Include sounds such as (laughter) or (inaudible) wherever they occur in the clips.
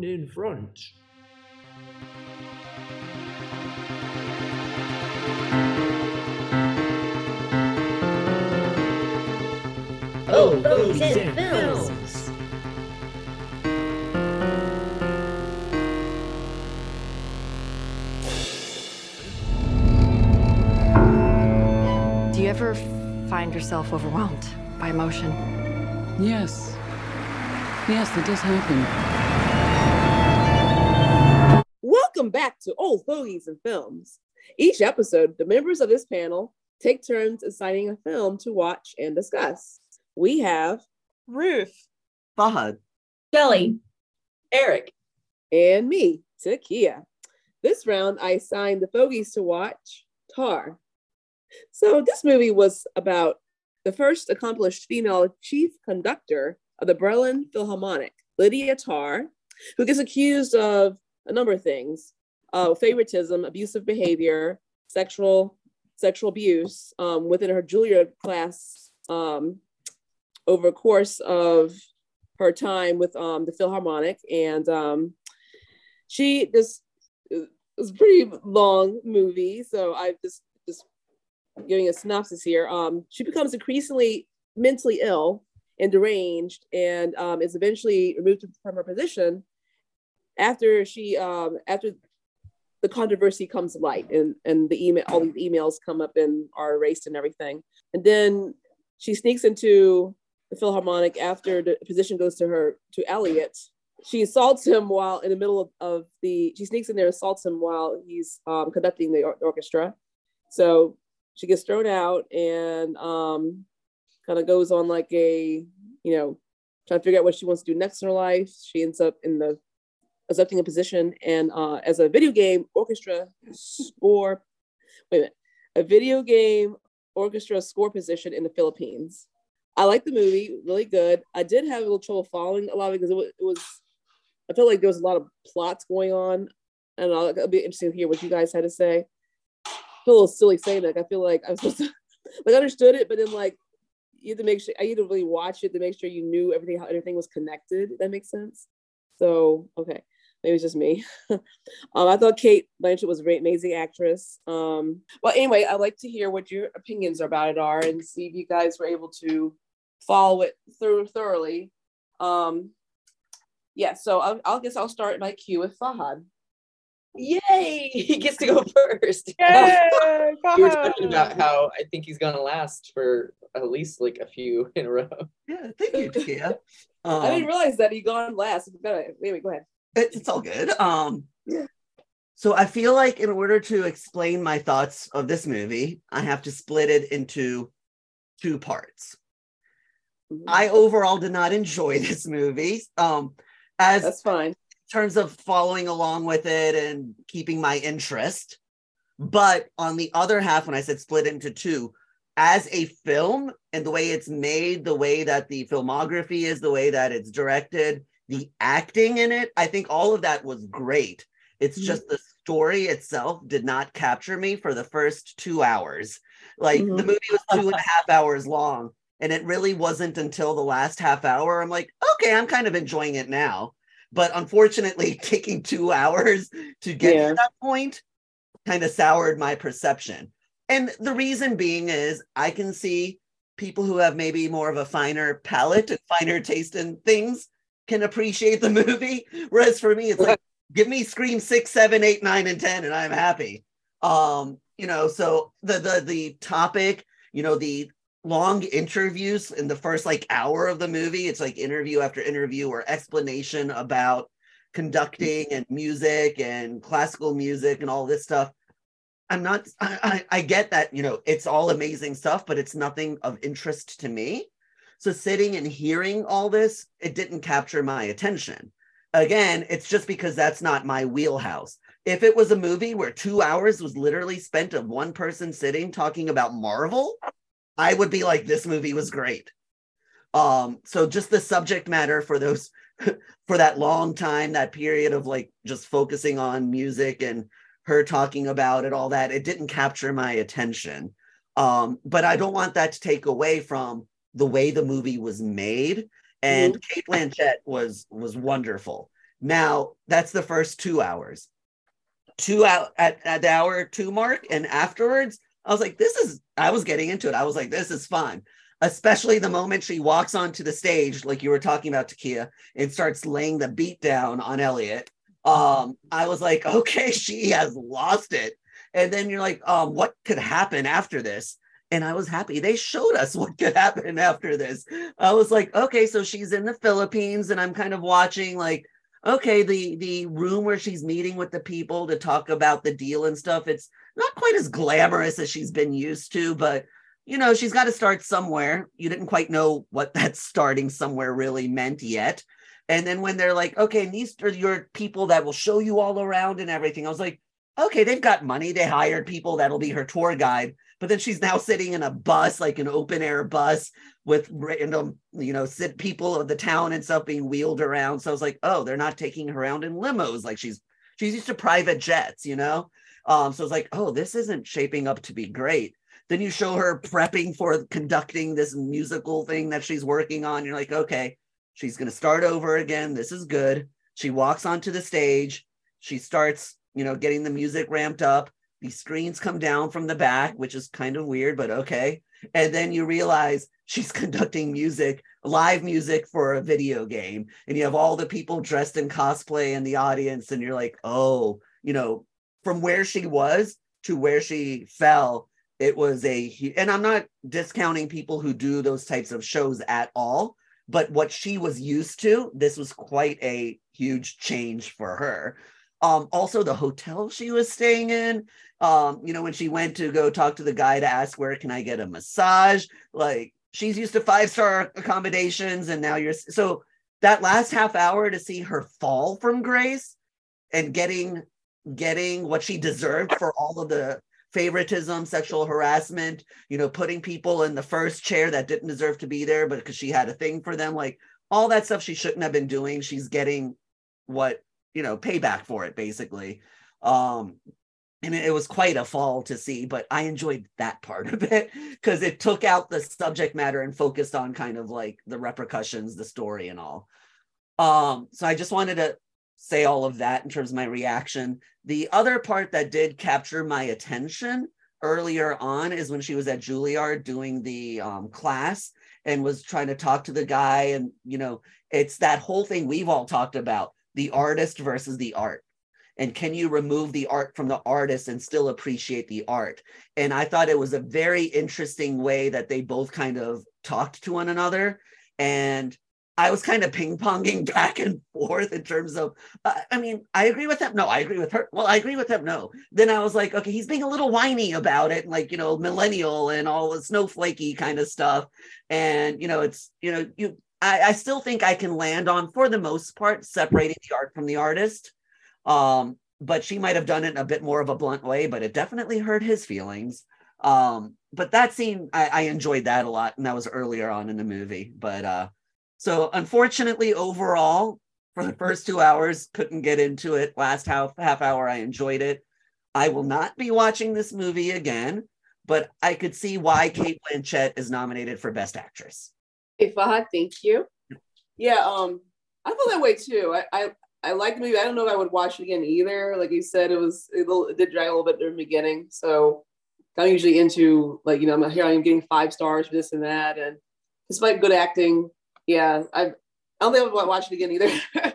one in front. Oh, Fogies and Films. Do you ever find yourself overwhelmed by emotion? Yes. Yes, that does happen. Welcome back to oh, Old Fogies and Films. Each episode, the members of this panel take turns assigning a film to watch and discuss. We have Ruth, Fahad. Kelly, Eric, and me, Takia. This round, I assigned the fogies to watch Tar. So, this movie was about the first accomplished female chief conductor of the Berlin Philharmonic, Lydia Tár, who gets accused of a number of things uh, favoritism, abusive behavior, sexual sexual abuse um, within her Juilliard class um, over a course of her time with um, the Philharmonic. And um, she just, it was a pretty long movie. So I just, just giving a synopsis here. Um, she becomes increasingly mentally ill and deranged and um, is eventually removed from her position after she, um, after the controversy comes to light and, and the email, all these emails come up and are erased and everything. And then she sneaks into the Philharmonic after the position goes to her, to Eliot. She assaults him while in the middle of, of the, she sneaks in there, assaults him while he's um, conducting the or- orchestra. So she gets thrown out and um, kind of goes on like a, you know, trying to figure out what she wants to do next in her life. She ends up in the accepting a position and uh, as a video game orchestra score, wait a minute, a video game orchestra score position in the Philippines. I like the movie, really good. I did have a little trouble following a lot because it was, it was I felt like there was a lot of plots going on. And I'll, it'll be interesting to hear what you guys had to say. I feel a little silly saying that. I feel like I was supposed to (laughs) like understood it, but then like you had to make sure I had to really watch it to make sure you knew everything how everything was connected. That makes sense. So okay, maybe it's just me. (laughs) um, I thought Cate Blanchett was a great, amazing actress. Um, well, anyway, I'd like to hear what your opinions about it are and see if you guys were able to follow it through thoroughly. Um, yeah, so I'll, I'll guess I'll start my cue with Fahad. Yay! (laughs) He gets to go (laughs) first. Yay! We were talking about how I think he's gonna last for at least like a few in a row. Yeah, thank you, Takia. I didn't Um, realize that he gone last. Anyway, go ahead. It- it's all good. Um, Yeah. So I feel like in order to explain my thoughts of this movie, I have to split it into two parts. Mhm. I overall did not enjoy (laughs) this movie. Um, as That's fine. In terms of following along with it and keeping my interest. But on the other half, when I said split into two, as a film and the way it's made, the way that the filmography is, the way that it's directed, the acting in it, I think all of that was great. It's Mhm. just the story itself did not capture me for the first two hours. Like the Mhm. movie was two and a (laughs) half hours long. And it really wasn't until the last half hour I'm like, okay, I'm kind of enjoying it now but unfortunately (laughs) taking two hours to get Yeah. to that point kind of soured my perception and the reason being is i can see people who have maybe more of a finer palate and finer taste in things can appreciate the movie. Whereas for me it's like give me scream six seven eight nine and ten and i'm happy. Um you know so the the the topic you know the long interviews in the first like hour of the movie it's like interview after interview or explanation about conducting and music and classical music and all this stuff. I'm not I, I i get that you know it's all amazing stuff but it's nothing of interest to me so sitting and hearing all this it didn't capture my attention again it's just because that's not my wheelhouse if it was a movie where two hours was literally spent of one person sitting talking about marvel I would be like, this movie was great. Um, so just the subject matter for those (laughs) for that long time, that period of like just focusing on music and her talking about it, all that, it didn't capture my attention. Um, but I don't want that to take away from the way the movie was made. And Cate Blanchett was was wonderful. Now, that's the first two hours. Two out at, at the hour two mark, and afterwards, I was like, this is, I was getting into it. I was like, this is fun. Especially the moment she walks onto the stage, like you were talking about, Takia, and starts laying the beat down on Eliot. Um, I was like, (laughs) okay, she has lost it. And then you're like, um, what could happen after this? And I was happy. They showed us (laughs) what could happen after this. I was like, okay, so she's in the Philippines, and I'm kind of watching like, okay, the the room where she's meeting with the people to talk about the deal and stuff. It's not quite as glamorous as she's been used to, but you know, she's got to start somewhere. You didn't quite know what (laughs) that starting somewhere really meant yet. And then when they're like, okay, and these are your people that will show you all around and everything, I was like, okay, they've got money. They hired people that'll be her tour guide. But then she's now sitting in a bus, like an open air bus with random, you know, sit people of the town and stuff being wheeled around. So I was like, oh, they're not taking her around in limos. Like she's she's used to private jets, you know? Um, so I was like, oh, this isn't shaping up to be great. Then you show her prepping for conducting this musical thing that she's working on. You're like, okay, she's gonna start over again. This is good. She walks onto the stage. She starts you know, getting the music ramped up. These screens come down from the back, which is kind of weird, but okay. And then you realize she's (laughs) conducting music, live music for a video game. And you have all the people dressed in cosplay in the audience. And you're like, oh, you know, from where she was to where she fell, it was a, and I'm not discounting people who do those types of shows at all. But what she was used to, this was quite a huge change for her. Um, also the hotel she was staying in. Um, you know, when she went to go talk to the guy to ask where can I get a massage, like she's used to five star accommodations, and now you're so that last half hour to see her fall from grace and getting getting what she deserved for all of the favoritism, sexual harassment, you know, putting people in the first chair that didn't deserve to be there, but because she had a thing for them, like all that stuff she shouldn't have been doing. She's getting what you know payback for it basically. Um and it was quite a fall to see but i enjoyed that part of it (laughs) because it took out the subject matter and focused on kind of like the repercussions the story and all. Um so i just wanted to say all of that in terms of my reaction. The other part that did capture my attention earlier on is when she was at juilliard doing the um, class and was trying to talk to the guy and you know it's that whole thing we've all talked about the artist versus the art. And can you remove the art from the artist and still appreciate the art? And i thought it was a very interesting way that they both kind of talked to one another. And i was kind of ping-ponging (laughs) back and forth in terms of uh, i mean i agree with him. No i agree with her. Well i agree with him no. Then i was like okay he's being a little whiny about it like you know millennial and all the snowflakey kind of stuff. And you know it's you know you I, I still think I can land on, for the most part, separating the art from the artist. Um, but she might have done it in a bit more of a blunt way, but it definitely hurt his feelings. Um, but that scene, I, I enjoyed that a lot, and that was earlier on in the movie. But uh, so unfortunately, overall, for the first two hours, couldn't get into it. Last half half hour, I enjoyed it. I will not be watching this movie again, but I could see why Cate Blanchett is nominated for Best Actress. Hey Fahad, thank you. Yeah, um, I feel that way too. I, I I like the movie. I don't know if I would watch it again either. Like you said, it was it, it did drag a little bit during the beginning. So I'm usually into like you know I'm here I'm getting five stars for this and that, and despite good acting, yeah, I I don't think I would watch it again either. (laughs)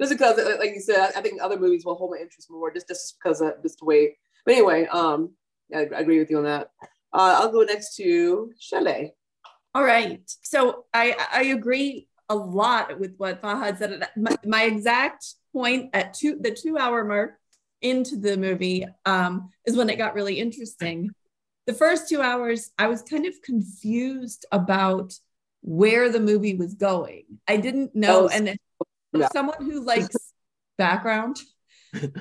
just because, like you said, I think other movies will hold my interest more just just because of just the way. But anyway, um, I, I agree with you on that. Uh, I'll go next to Shelly. All right. So I I agree a lot with what Fahad said. My, my exact point at two the two hour mark into the movie um, is when it got really interesting. The first two hours, I was kind of confused about where the movie was going. I didn't know, oh, and yeah. someone who likes (laughs) background,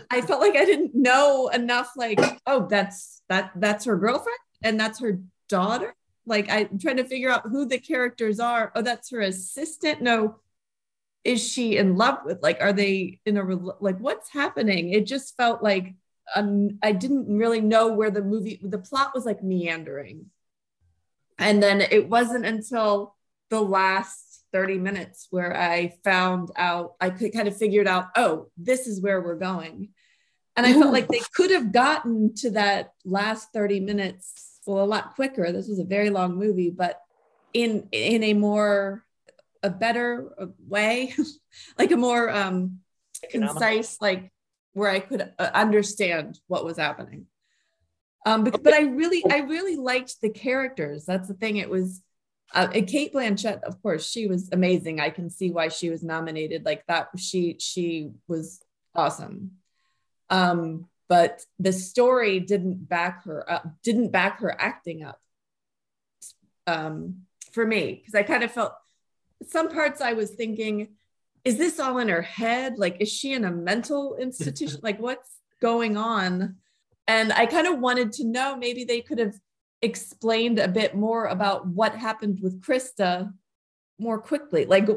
I felt like I didn't know enough. Like, oh, that's that that's her girlfriend, and that's her daughter, like I'm trying to figure out who the characters are. Oh, that's her assistant. No, is she in love with? Like, are they in a like what's happening? It just felt like um, I didn't really know where the movie the plot was like meandering. And then it wasn't until the last 30 minutes where I found out, I could kind of figured out, oh, this is where we're going. And I felt like they could have gotten to that last 30 minutes well a lot quicker. This was a very long movie, but in in a more a better way, (laughs) like a more um concise, like where I could uh, understand what was happening. Um, but, but I really, I really liked the characters. That's the thing. It was uh, Cate Blanchett, of course, she was amazing. I can see why she was nominated. Like that, she she was awesome. Um, but the story didn't back her up, didn't back her acting up. Um, for me, because I kind of felt some parts I was thinking, is this all in her head? Like, is she in a mental (laughs) institution? like, what's going on? And I kind of wanted to know maybe they could have explained a bit more about what happened with Krista more quickly. Like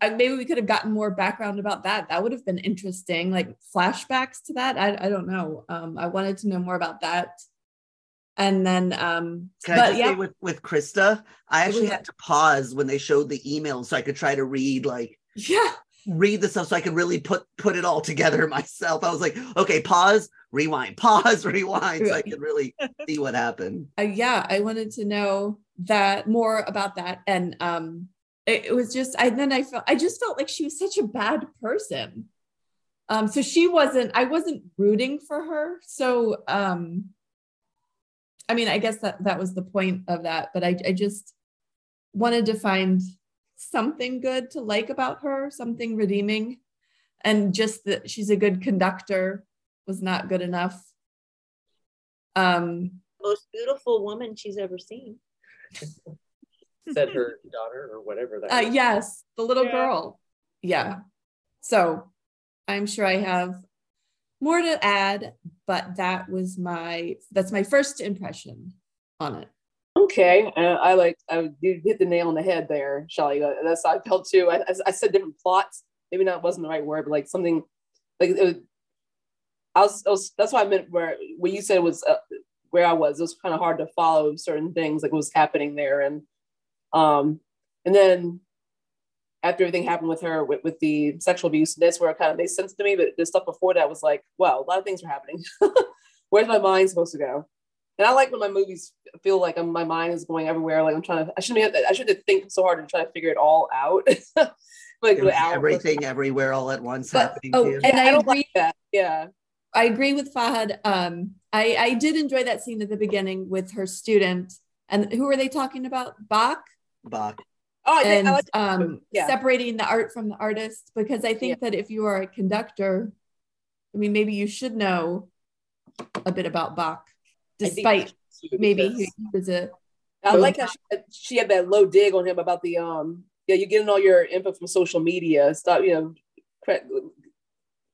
maybe we could have gotten more background about that. That would have been interesting, like flashbacks to that. I, I don't know. Um, I wanted to know more about that. And then, um, Can I just yeah, say with, with Krista, I actually had to pause when they showed the email so I could try to read like yeah, read the stuff so I could really put put it all together (laughs) myself. I was like, okay, pause, rewind, (laughs) pause, rewind, so I could really see what happened. uh, yeah, I wanted to know that more about that. And um, it, was just, I then I felt, I just felt like she was such a bad person. Um, so she wasn't, I wasn't rooting for her. So, um, I mean, I guess that that was the point of that, but I, I just wanted to find something good to like about her, something redeeming. And just that she's a good conductor was not good enough. Um, Most beautiful woman she's ever seen. (laughs) Said her (laughs) daughter or whatever that. Uh, was. yes, the little Yeah. girl. Yeah. So I'm sure I have more to add, but that was my that's my first impression on it. Okay, uh, I like I you hit the nail on the head there, Shelly. Uh, That's how I felt too. I, I, I said different plots. Maybe not wasn't the right word, but like something like it was, I was, I was. That's what I meant. Where what you said was uh, where I was. It was kind of hard to follow certain things, like what was happening there, and um, and then after everything happened with her with, with the sexual abuse, that's where it kind of made sense to me. But the stuff before that was like, wow, a lot of things are happening. (laughs) Where's my mind supposed to go? And I like when my movies feel like I'm, my mind is going everywhere. Like I'm trying to, I shouldn't have, I shouldn't think so hard and try to figure it all out. (laughs) like the hour- Everything everywhere all at once But- happening oh, to and Yeah, I don't agree like that. Yeah. I agree with Fahad. Um, I, I did enjoy that scene at the beginning with her student. And who are they talking about? Bach Bach. Oh, I, think, and I like um, yeah. separating the art from the artist. Because I think that if you are a conductor, I mean, maybe you should know a bit about Bach, despite too, maybe because- he he was a I like how she had, she had that low dig on him about the um yeah you're getting all your input from social media stop you know cra-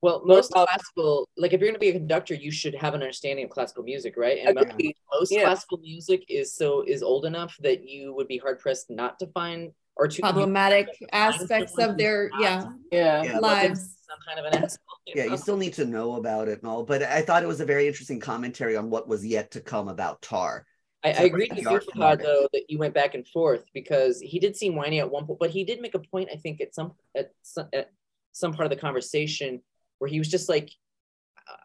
Well, most Uh, classical, like if you're going to be a conductor, you should have an understanding of classical music, right? And mo- most Yeah. classical music is so is old enough that you would be hard pressed not to find or to you- problematic (laughs) aspects of their yeah yeah Yeah. lives. some kind of an asshole. you Yeah, know? you still need to know about it and all, but I thought it was a very interesting commentary on what was yet to come about Tar. I, I separate agreed with you, art from Fahad, art. though, that you went back and forth because he did seem whiny at one point, but he did make a point, I think, at some at some, at some part of the conversation where he was just like,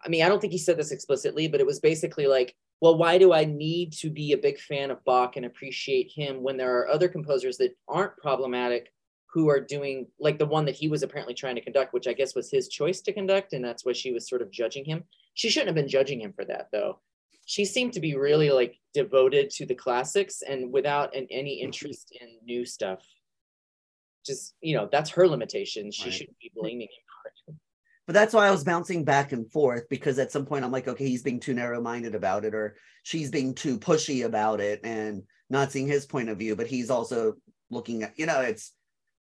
I mean, I don't think he said this explicitly, but it was basically like, well, why do I need to be a big fan of Bach and appreciate him when there are other composers that aren't problematic who are doing like the one that he was apparently trying to conduct, which I guess was his choice to conduct, and that's why she was sort of judging him. She shouldn't have been judging him for that, though she seemed to be really like devoted to the classics and without an, any interest in new stuff just you know that's her limitation she Right. shouldn't be blaming him for it But that's why I was bouncing back and forth because at some point I'm like, okay, he's being too narrow minded about it, or she's being too pushy about it and not seeing his point of view. But he's also looking at, you know, it's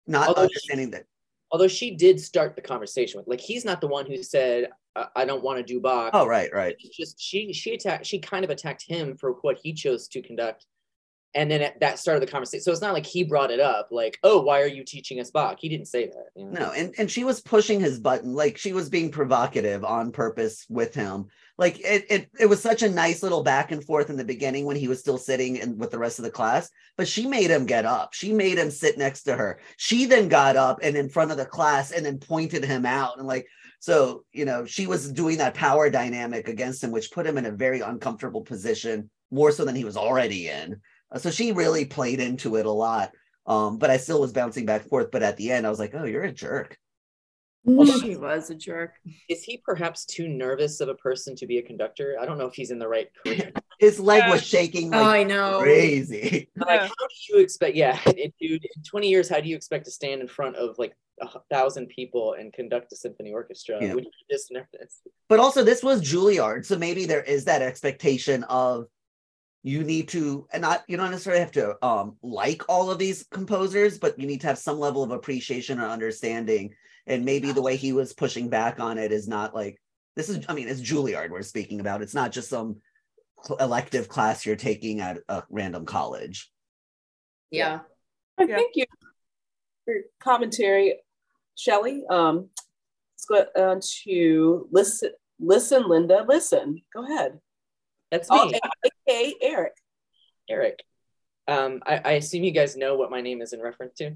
not Although she- understanding that. although she did start the conversation with like he's not the one who said i, I don't want to do box. Oh, right, right. it's just she she attacked she kind of attacked him for what he chose to conduct and then that started the conversation. So it's not like he brought it up, like, "Oh, why are you teaching us Bach?" He didn't say that. you know? No, and and she was pushing his button, like she was being provocative on purpose with him. Like it, it, it was such a nice little back and forth in the beginning when he was still sitting in, with the rest of the class. But she made him get up. She made him sit next to her. She then got up and in front of the class and then pointed him out and like. So you know she was doing that power dynamic against him, which put him in a very uncomfortable position, more so than he was already in. Uh, so she really played into it a lot. Um, but I still was bouncing back and forth. But at the end, I was like, "Oh, you're a jerk." She was a jerk. Is he perhaps too nervous of a person to be a conductor? I don't know if he's in the right career. (laughs) His leg Yeah. was shaking Oh, I know. crazy. like, Yeah. how do you expect? Yeah, (laughs) it, dude, in 20 years, how do you expect to stand in front of like a thousand people and conduct a symphony orchestra? Yeah. Would you be this nervous? But also, this was Juilliard, so maybe there is that expectation of you need to, and not you don't necessarily have to um like all of these composers, but you need to have some level of appreciation or understanding. And maybe the way he was pushing back on it is not like this is. I mean, it's Juilliard we're speaking about. It's not just some elective class you're taking at a random college. Yeah. I Yeah. thank you for commentary, Shelley. Um, let's go on to listen. Listen, Linda. Listen. Go ahead. That's me, Oh, aka Eric. Eric. Um, I, I assume you guys know what my name is in reference to.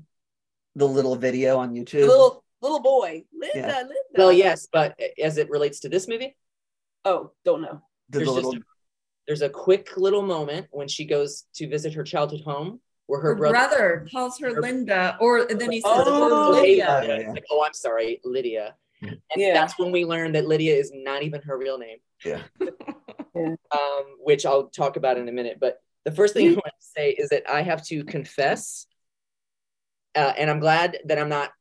The little video on YouTube. Little little boy. Linda. Yeah. Linda. Well, yes, but as it relates to this movie, Oh, don't know. there's the just little a, there's a quick little moment when she goes to visit her childhood home where her, Her brother, brother calls her her- Linda, or and then he says, Oh, "Oh, Lydia. Lydia. Yeah, yeah. Like, oh, I'm sorry, Lydia. And Yeah. that's when we learn that Lydia is not even her real name. Yeah. (laughs) um, which I'll talk about in a minute. But the first thing I want to say is that I have to confess, uh, and I'm glad that I'm not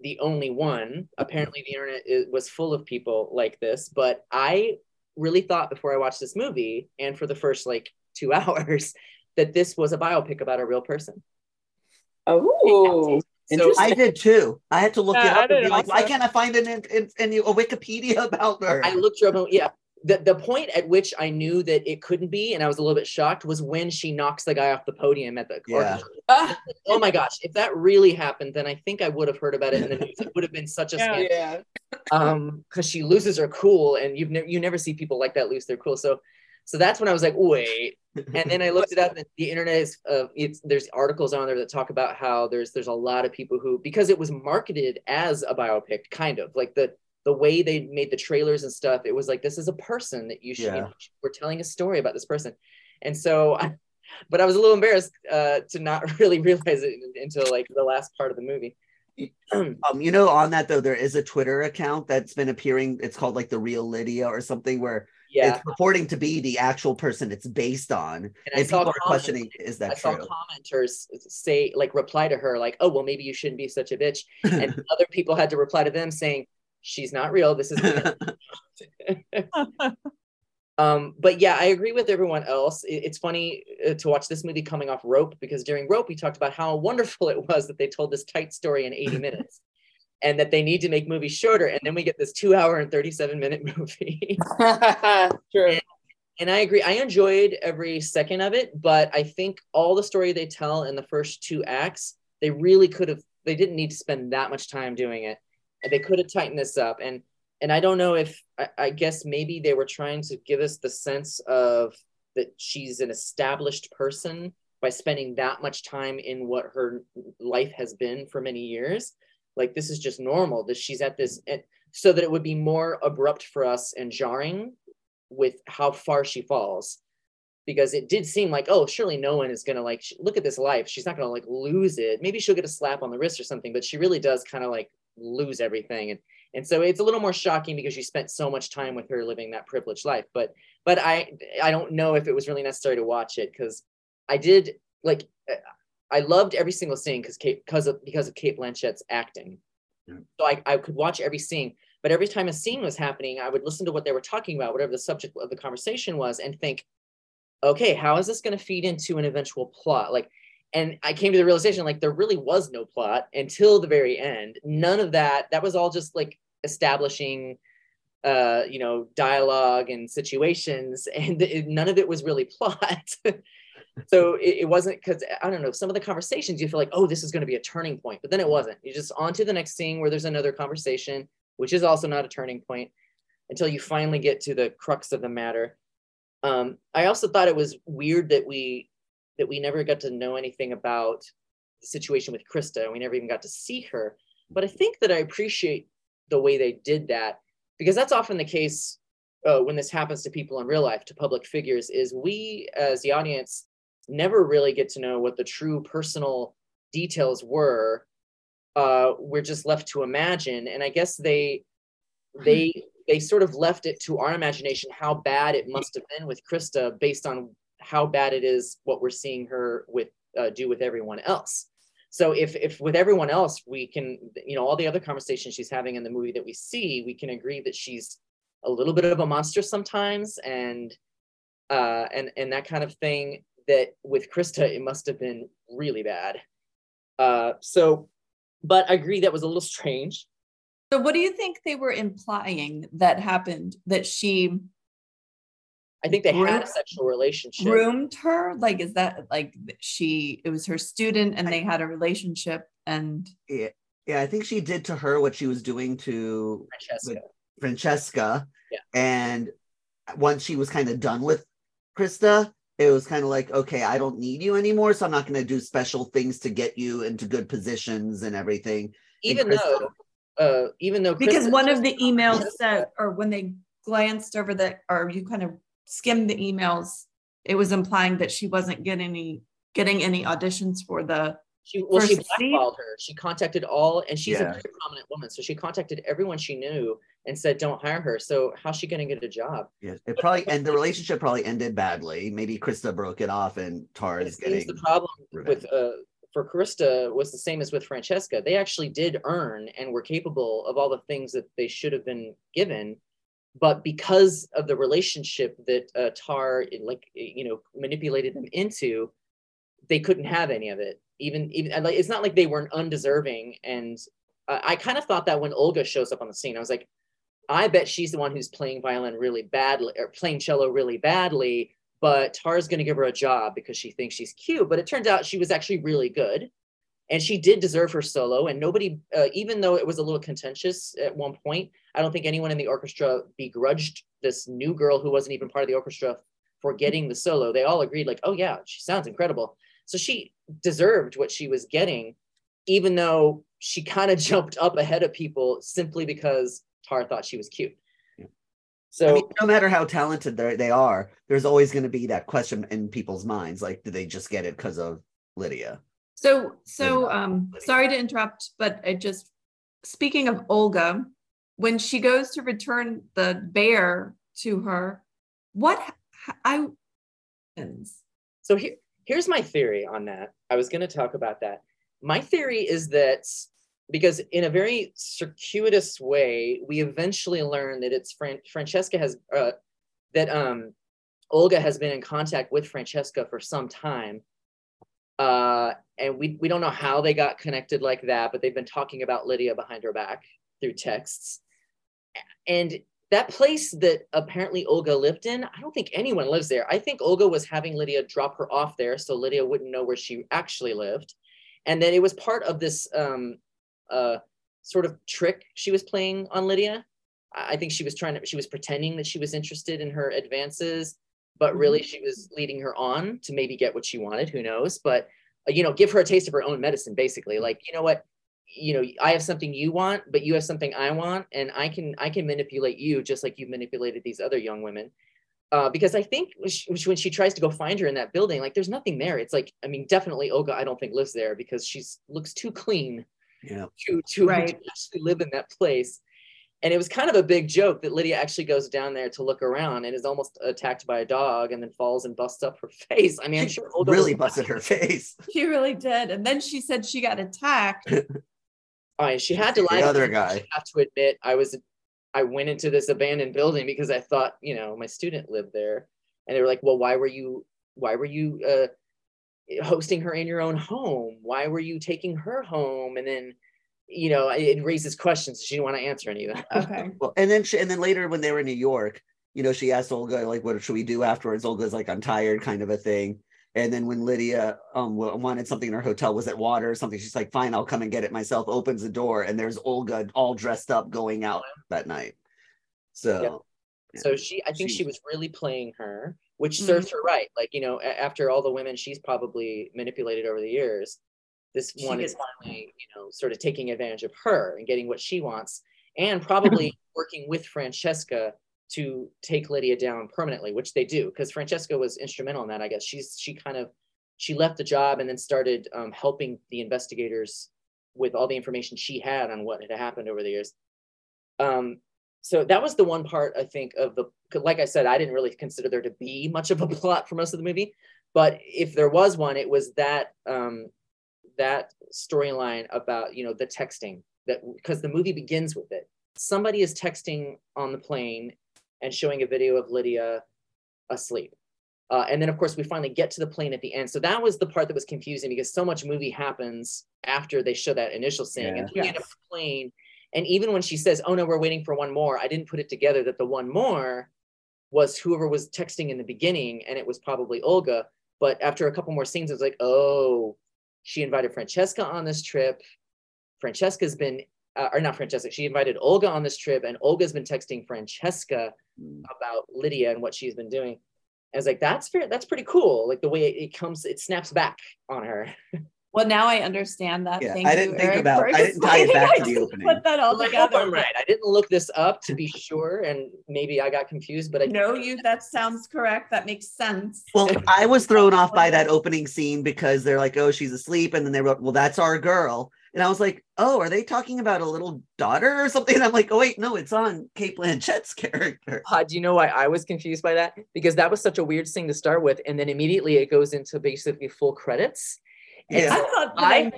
the only one. Apparently, the internet is, was full of people like this, but I really thought before I watched this movie and for the first like two (laughs) hours that this was a biopic about a real person. Oh, So I did too. I had to look Yeah, it I up and be like, why can't I find it in, in, in a Wikipedia about her? I looked her up. and- Yeah. The, the point at which I knew that it couldn't be, and I was a little bit shocked, was when she knocks the guy off the podium at the Yeah. orchestra. Ah, (laughs) oh my gosh, if that really happened, then I think I would have heard about it in the news. It (laughs) would have been such a Yeah. scandal. yeah. Um, because she loses her cool, and you've never you never see people like that lose their cool. So, so that's when I was like, wait. And then I (laughs) looked it up, and the internet is uh, it's there's articles on there that talk about how there's there's a lot of people who because it was marketed as a biopic, kind of like the the way they made the trailers and stuff. It was like this is a person that you should you Yeah. know, we're telling a story about this person, and so. I, (laughs) but I was a little embarrassed uh, to not (laughs) really realize it until like the last part of the movie. (clears throat) Um, you know, on that though, there is a Twitter account that's been appearing. It's called like the real Lydia or something, where yeah, it's purporting to be the actual person it's based on, and and, I saw people are questioning, is I that saw true? commenters say like reply to her like, "Oh well, maybe you shouldn't be such a bitch," (laughs) and other people had to reply to them saying, "She's not real. This is." (laughs) (laughs) um, but yeah, I agree with everyone else. It- it's funny uh, to watch this movie coming off Rope because during Rope we talked about how (laughs) wonderful it was that they told this tight story in 80 minutes. And that they need to make movies shorter, and then we get this two-hour and thirty-seven-minute movie. True. and I agree. I enjoyed every second of it, but I think all the story they tell in the first two acts, they really could have. They didn't need to spend that much time doing it, and they could have tightened this up. And and I don't know if I, I guess maybe they were trying to give us the sense of that she's an established person by spending that much time in what her life has been for many years. Like this is just normal. That she's at this, so that it would be more abrupt for us and jarring with how far she falls because it did seem like oh surely no one is gonna like look at this life she's not gonna like lose it maybe she'll get a slap on the wrist or something but she really does kind of like lose everything and and so it's a little more shocking because you spent so much time with her living that privileged life but but i i don't know if it was really necessary to watch it because i did like uh, i loved every single scene because cate because of because of cate blanchett's acting Yeah. so I, I could watch every scene but every time a scene was happening, I would listen to what they were talking about, whatever the subject of the conversation was, and think, okay, how is this going to feed into an eventual plot? Like, and I came to the realization like there really was no plot until the very end. None of that. That was all just like establishing, uh, you know, dialogue and situations, (laughs) and it, none of it was really plot. (laughs) so it, it wasn't because I don't know some of the conversations you feel like oh this is going to be a turning point, but then it wasn't. You just on to the next scene where there's another conversation, which is also not a turning point until you finally get to the crux of the matter. Um, I also thought it was weird that we that we never got to know anything about the situation with Krista, and we never even got to see her. But I think that I appreciate the way they did that because that's often the case uh, when this happens to people in real life, to public figures, is we as the audience never really get to know what the true personal details were. Uh, we're just left to imagine, and I guess they they they sort of left it to our imagination how bad it must have been with Krista based on how bad it is what we're seeing her with uh, do with everyone else. So if if with everyone else we can you know all the other conversations she's having in the movie that we see we can agree that she's a little bit of a monster sometimes and uh, and and that kind of thing that with Krista it must have been really bad. Uh, so, but I agree that was a little strange. So, what do you think they were implying that happened? That she I think they had a sexual relationship. Groomed her? Like, is that like she? It was her student, and they had a relationship, and yeah, yeah. I think she did to her what she was doing to Francesca. Francesca. Yeah. And once she was kind of done with Krista, it was kind of like, okay, I don't need you anymore, so I'm not going to do special things to get you into good positions and everything. Even and Krista, though, uh, even though because Krista- one of the emails said, or when they glanced over the, or you kind of skimmed the emails, it was implying that she wasn't getting any getting any auditions for the She well, she blackballed her. She contacted all, and she's a very prominent woman, so she contacted everyone she knew and said, "Don't hire her." So how's she going to get a job? yeah, it probably and the relationship probably ended badly. Maybe Krista broke it off, and Tara It is seems getting the problem revenge. with uh, for Krista was the same as with Francesca. They actually did earn and were capable of all the things that they should have been given, but because of the relationship that uh, Tar like you know manipulated them into, they couldn't have any of it. Even even like it's not like they weren't undeserving. And I, I kind of thought that when Olga shows up on the scene, I was like, I bet she's the one who's playing violin really badly or playing cello really badly but Tara's going to give her a job because she thinks she's cute. But it turns out she was actually really good. And she did deserve her solo. And nobody, uh, even though it was a little contentious at one point, I don't think anyone in the orchestra begrudged this new girl who wasn't even part of the orchestra for getting the solo. They all agreed, like, oh, yeah, she sounds incredible. So she deserved what she was getting, even though she kind of (laughs) jumped up ahead of people simply because Tar thought she was cute. So I mean, no matter how talented they they are, there's always going to be that question in people's minds, like, did they just get it because of Lydia? So, so um, sorry to interrupt, but I just speaking of Olga, when she goes to return the bear to her, what I So here, here's my theory on that. I was going to talk about that. My theory is that because in a very circuitous way, we eventually learn that it's Fran- Francesca has uh, that um, Olga has been in contact with Francesca for some time. Uh, and we, we don't know how they got connected like that, but they've been talking about Lydia behind her back through texts. And that place that apparently Olga lived in, I don't think anyone lives there. I think Olga was having Lydia drop her off there so Lydia wouldn't know where she actually lived. And then it was part of this um, uh, sort of trick she was playing on Lydia. I think she was trying to, she was pretending that she was interested in her advances, but really she was leading her on to maybe get what she wanted. Who knows? But, uh, you know, give her a taste of her own medicine, basically. Like, you know what? You know i have something you want but you have something i want and i can i can manipulate you just like you've manipulated these other young women uh, because i think when she, when she tries to go find her in that building like there's nothing there it's like i mean definitely olga i don't think lives there because she's looks too clean Yeah. to to, Right. to actually live in that place and it was kind of a big joke that lydia actually goes down there to look around and is almost attacked by a dog and then falls and busts up her (laughs) face i mean i'm sure olga really busted her (laughs) face. she really did, and then she said she got attacked. (laughs) I, she had to lie to other me. guy. I have to admit, I was, I went into this abandoned building because I thought, you know, my student lived there, and they were like, "Well, why were you, why were you uh, hosting her in your own home? Why were you taking her home?" And then, you know, it it raises questions. She didn't want to answer any of that. Okay. (laughs) Well, and then she, and then later when they were in New York, you know, she asked Olga like, "What should we do afterwards?" Olga's like, "I'm tired," kind of a thing. And then when Lydia um wanted something in her hotel, was it water or something? She's like, "Fine, I'll come and get it myself." Opens the door, and there's Olga all dressed up going out that night. So So she, I think She- she was really playing her, which Mhm. serves her right. Like you know, after all the women she's probably manipulated over the years, this She one is finally, you know, sort of taking advantage of her and getting what she wants, and probably (clears throat) working with Francesca to take Lydia down permanently, which they do because Francesca was instrumental in that. I guess she's she kind of she left the job and then started um, helping the investigators with all the information she had on what had happened over the years. Um, so that was the one part I think of the like I said, I didn't really consider there to be much of a (laughs) plot for most of the movie, but if there was one, it was that um, that storyline about you know the texting that because the movie begins with it. Somebody is texting on the plane and showing a video of Lydia asleep. Uh, and then, of course, we finally get to the plane at the end. So that was the part that was confusing because so much movie happens after they show that initial scene. And Yeah. we end up the plane. And even when she says, "Oh no, we're waiting for one more," I didn't put it together that the one more was whoever was texting in the beginning, and it was probably Olga. But after a couple more scenes, it was like, "Oh, she invited Francesca on this trip. Francesca's been, uh, or not Francesca, she invited Olga on this trip, and Olga's been texting Francesca mm, about Lydia and what she's been doing. I was like, that's fair, that's pretty cool. Like the way it, it comes, it snaps back on her. (laughs) Well, now I understand that. Yeah, Thank I you, didn't think Eric, about- I didn't tie it back I to the opening. Put that all I'm together. hope I'm right. I didn't look this up to be sure, and maybe I got confused, but I No, you. That sounds correct. That makes sense. Well, I was thrown off by that opening scene because they're like, "Oh, she's asleep," and then they wrote, "Well, that's our girl," and I was like, "Oh, are they talking about a little daughter or something?" (laughs) And I'm like, "Oh, wait, no, it's on Cate Blanchett's (laughs) character." Uh, do you know why I was confused by that? Because that was such a weird thing to start with, and then immediately it goes into basically full credits. And Yeah. I thought that I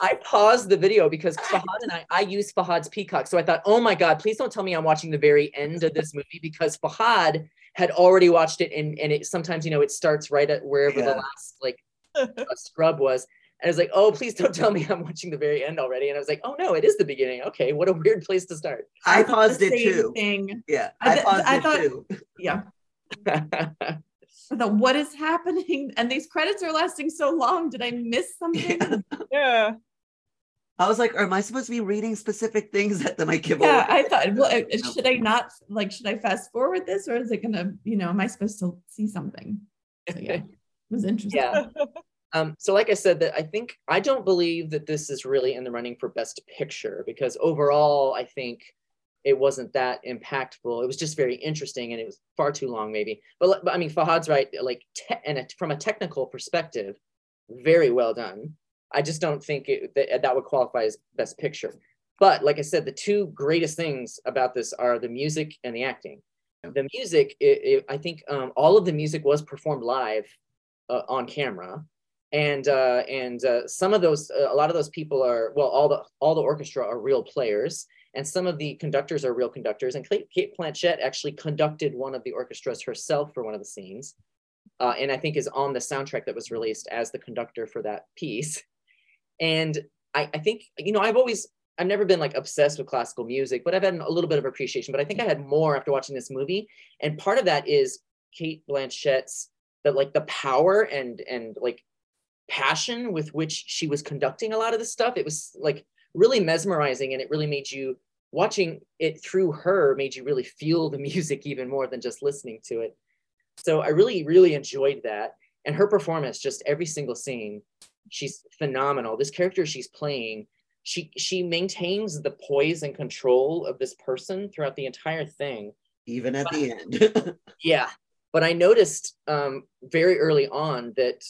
I paused the video because (laughs) Fahad and I I use Fahad's Peacock, so I thought, oh my god, please don't tell me I'm watching the very end of this movie because Fahad had already watched it, and and it sometimes you know it starts right at wherever the last like scrub was. And I was like, oh, please don't tell me I'm watching the very end already. And I was like, oh no, it is the beginning. Okay, what a weird place to start. I paused the it too. Thing. Yeah, I I th- paused I it thought- too. (laughs) Yeah. (laughs) I thought, what is happening? And these credits are lasting so long. Did I miss something? Yeah. I was like, "Am I supposed to be reading specific things that then I give yeah, away?" I thought, well, (laughs) should I not like? Should I fast forward this, or is it gonna? You know, am I supposed to see something? So, yeah, it was interesting. yeah. Um, so like I said, that I think I don't believe that this is really in the running for best picture because overall I think it wasn't that impactful. It was just very interesting and it was far too long maybe. But, but I mean Fahad's right, like te- and it, from a technical perspective, very well done. I just don't think it, that that would qualify as best picture. But like I said, the two greatest things about this are the music and the acting. The music, it, it, I think um, all of the music was performed live uh, on camera and uh, and uh, some of those uh, a lot of those people are well all the all the orchestra are real players and some of the conductors are real conductors. And Cate, Blanchett actually conducted one of the orchestras herself for one of the scenes uh, and I think is on the soundtrack that was released as the conductor for that piece. And I, I think you know I've always I've never been like obsessed with classical music but I've had a little bit of appreciation but I think I had more after watching this movie. And part of that is Cate Blanchett's that like the power and and like passion with which she was conducting a lot of this stuff. It was like really mesmerizing and it really made you watching it through her made you really feel the (laughs) music even more than just listening to it. So i really really enjoyed that and her performance just every single scene she's phenomenal. This character she's playing she she maintains the poise and control of this person throughout the entire thing. Even at the end. (laughs) yeah, but I noticed um, very early on that,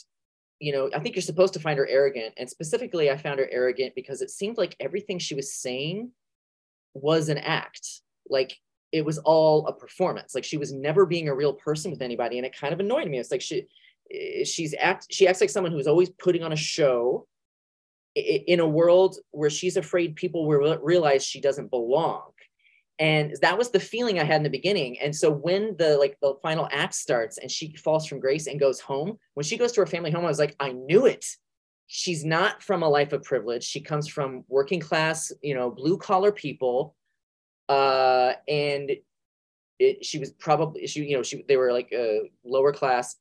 you know, I think you're supposed to find her arrogant, and specifically, I found her arrogant because it seemed like everything she was saying was an act. Like it was all a performance. Like she was never being a real person with anybody, and it kind of annoyed me. It's like she, eh, she's act, she acts like someone who's always putting on a show in a world where she's afraid people will realize she doesn't belong and that was the feeling i had in the beginning. And so when the like the final act starts and she falls from grace and goes home when she goes to her family home i was like i knew it. She's not from a life of privilege. She comes from working class you know blue collar people. Uh and it, she was probably she you know she they were like uh, lower class.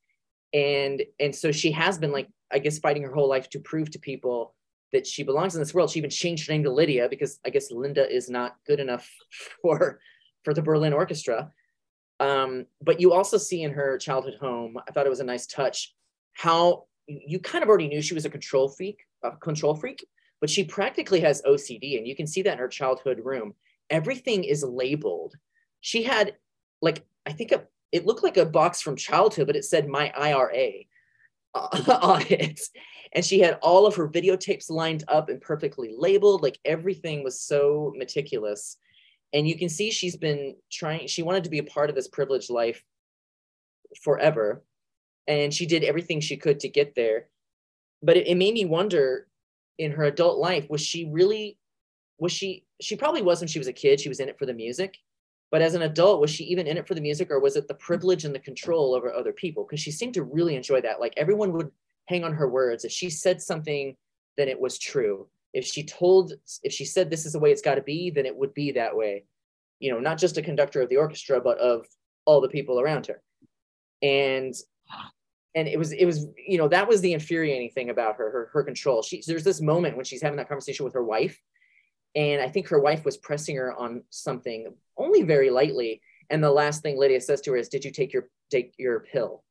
And and so she has been like i guess fighting her whole life to prove to people that she belongs in this world. She even changed her name to lydia because i guess linda is not good enough (laughs) for for the berlin orchestra. Um, but you also see in her childhood home i thought it was a nice touch how you kind of already knew she was a control freak a control freak but she practically has ocd and you can see that in her childhood room. Everything is labeled. She had like i think a, it looked like a box from childhood but it said my ira (laughs) on it and she had all of her videotapes lined up and perfectly labeled like everything was so meticulous. And you can see she's been trying she wanted to be a part of this privileged life forever. And she did everything she could to get there. But it, it made me wonder in her adult life was she really was she she probably was when she was a kid. She was in it for the music but as an adult was she even in it for the music or was it the privilege and the control over other people? Because she seemed to really enjoy that. Like everyone would hang on her words. If she said something then it was true. If she told if she said this is the way it's got to be then it would be that way. You know not just a conductor of the orchestra but of all the people around her. And and it was it was you know that was the infuriating thing about her her, her control. She there's this moment when she's having that conversation with her wife and i think her wife was pressing her on something only very lightly and the last thing lydia says to her is did you take your take your pill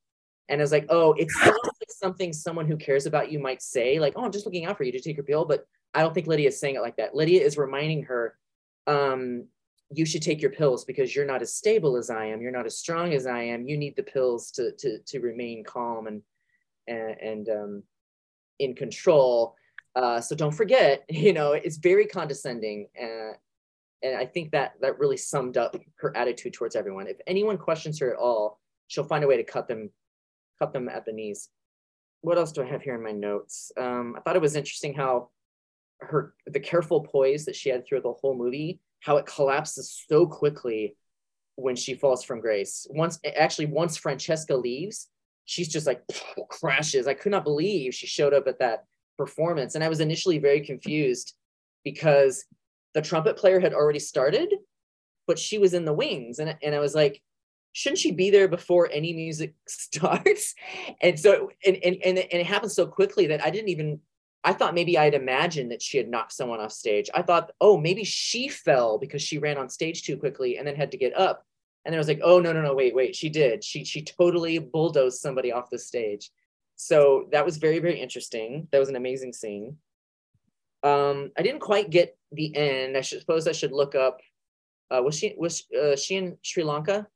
and I was like, oh, it sounds (laughs) like something someone who cares about you might say, like, oh, I'm just looking out for you to take your pill. But I don't think Lydia is saying it like that. Lydia is reminding her, um, you should take your pills because you're not as stable as I am. You're not as strong as I am. You need the pills to to to remain calm and and, and um, in control. Uh, so don't forget, (laughs) you know, it's very condescending. Uh, and I think that that really summed up her attitude towards everyone. If anyone questions her at all, she'll find a way to cut them cut them at the knees. What else do I have here in my notes? Um, I thought it was interesting how her the careful poise that she had through the whole movie, how it collapses so quickly when she falls from grace. Once actually once Francesca leaves, she's just like (laughs) crashes. I could not believe she showed up at that performance. And I was initially very confused because the trumpet player had already started, but she was in the wings. And, and I was like, shouldn't she be there before any music (laughs) starts? And so, and, and, and, and it happened so quickly that I didn't even, I thought maybe I'd imagined that she had knocked someone off stage. I thought, oh, maybe she fell because she ran on stage too quickly and then had to get up. And then I was like, oh, no, no, no, wait, wait, she did. She, she totally bulldozed somebody off the stage. So that was very, very interesting. That was an amazing scene. Um, I didn't quite get the end. I should suppose I should look up. Uh, was she was uh, she in Sri Lanka?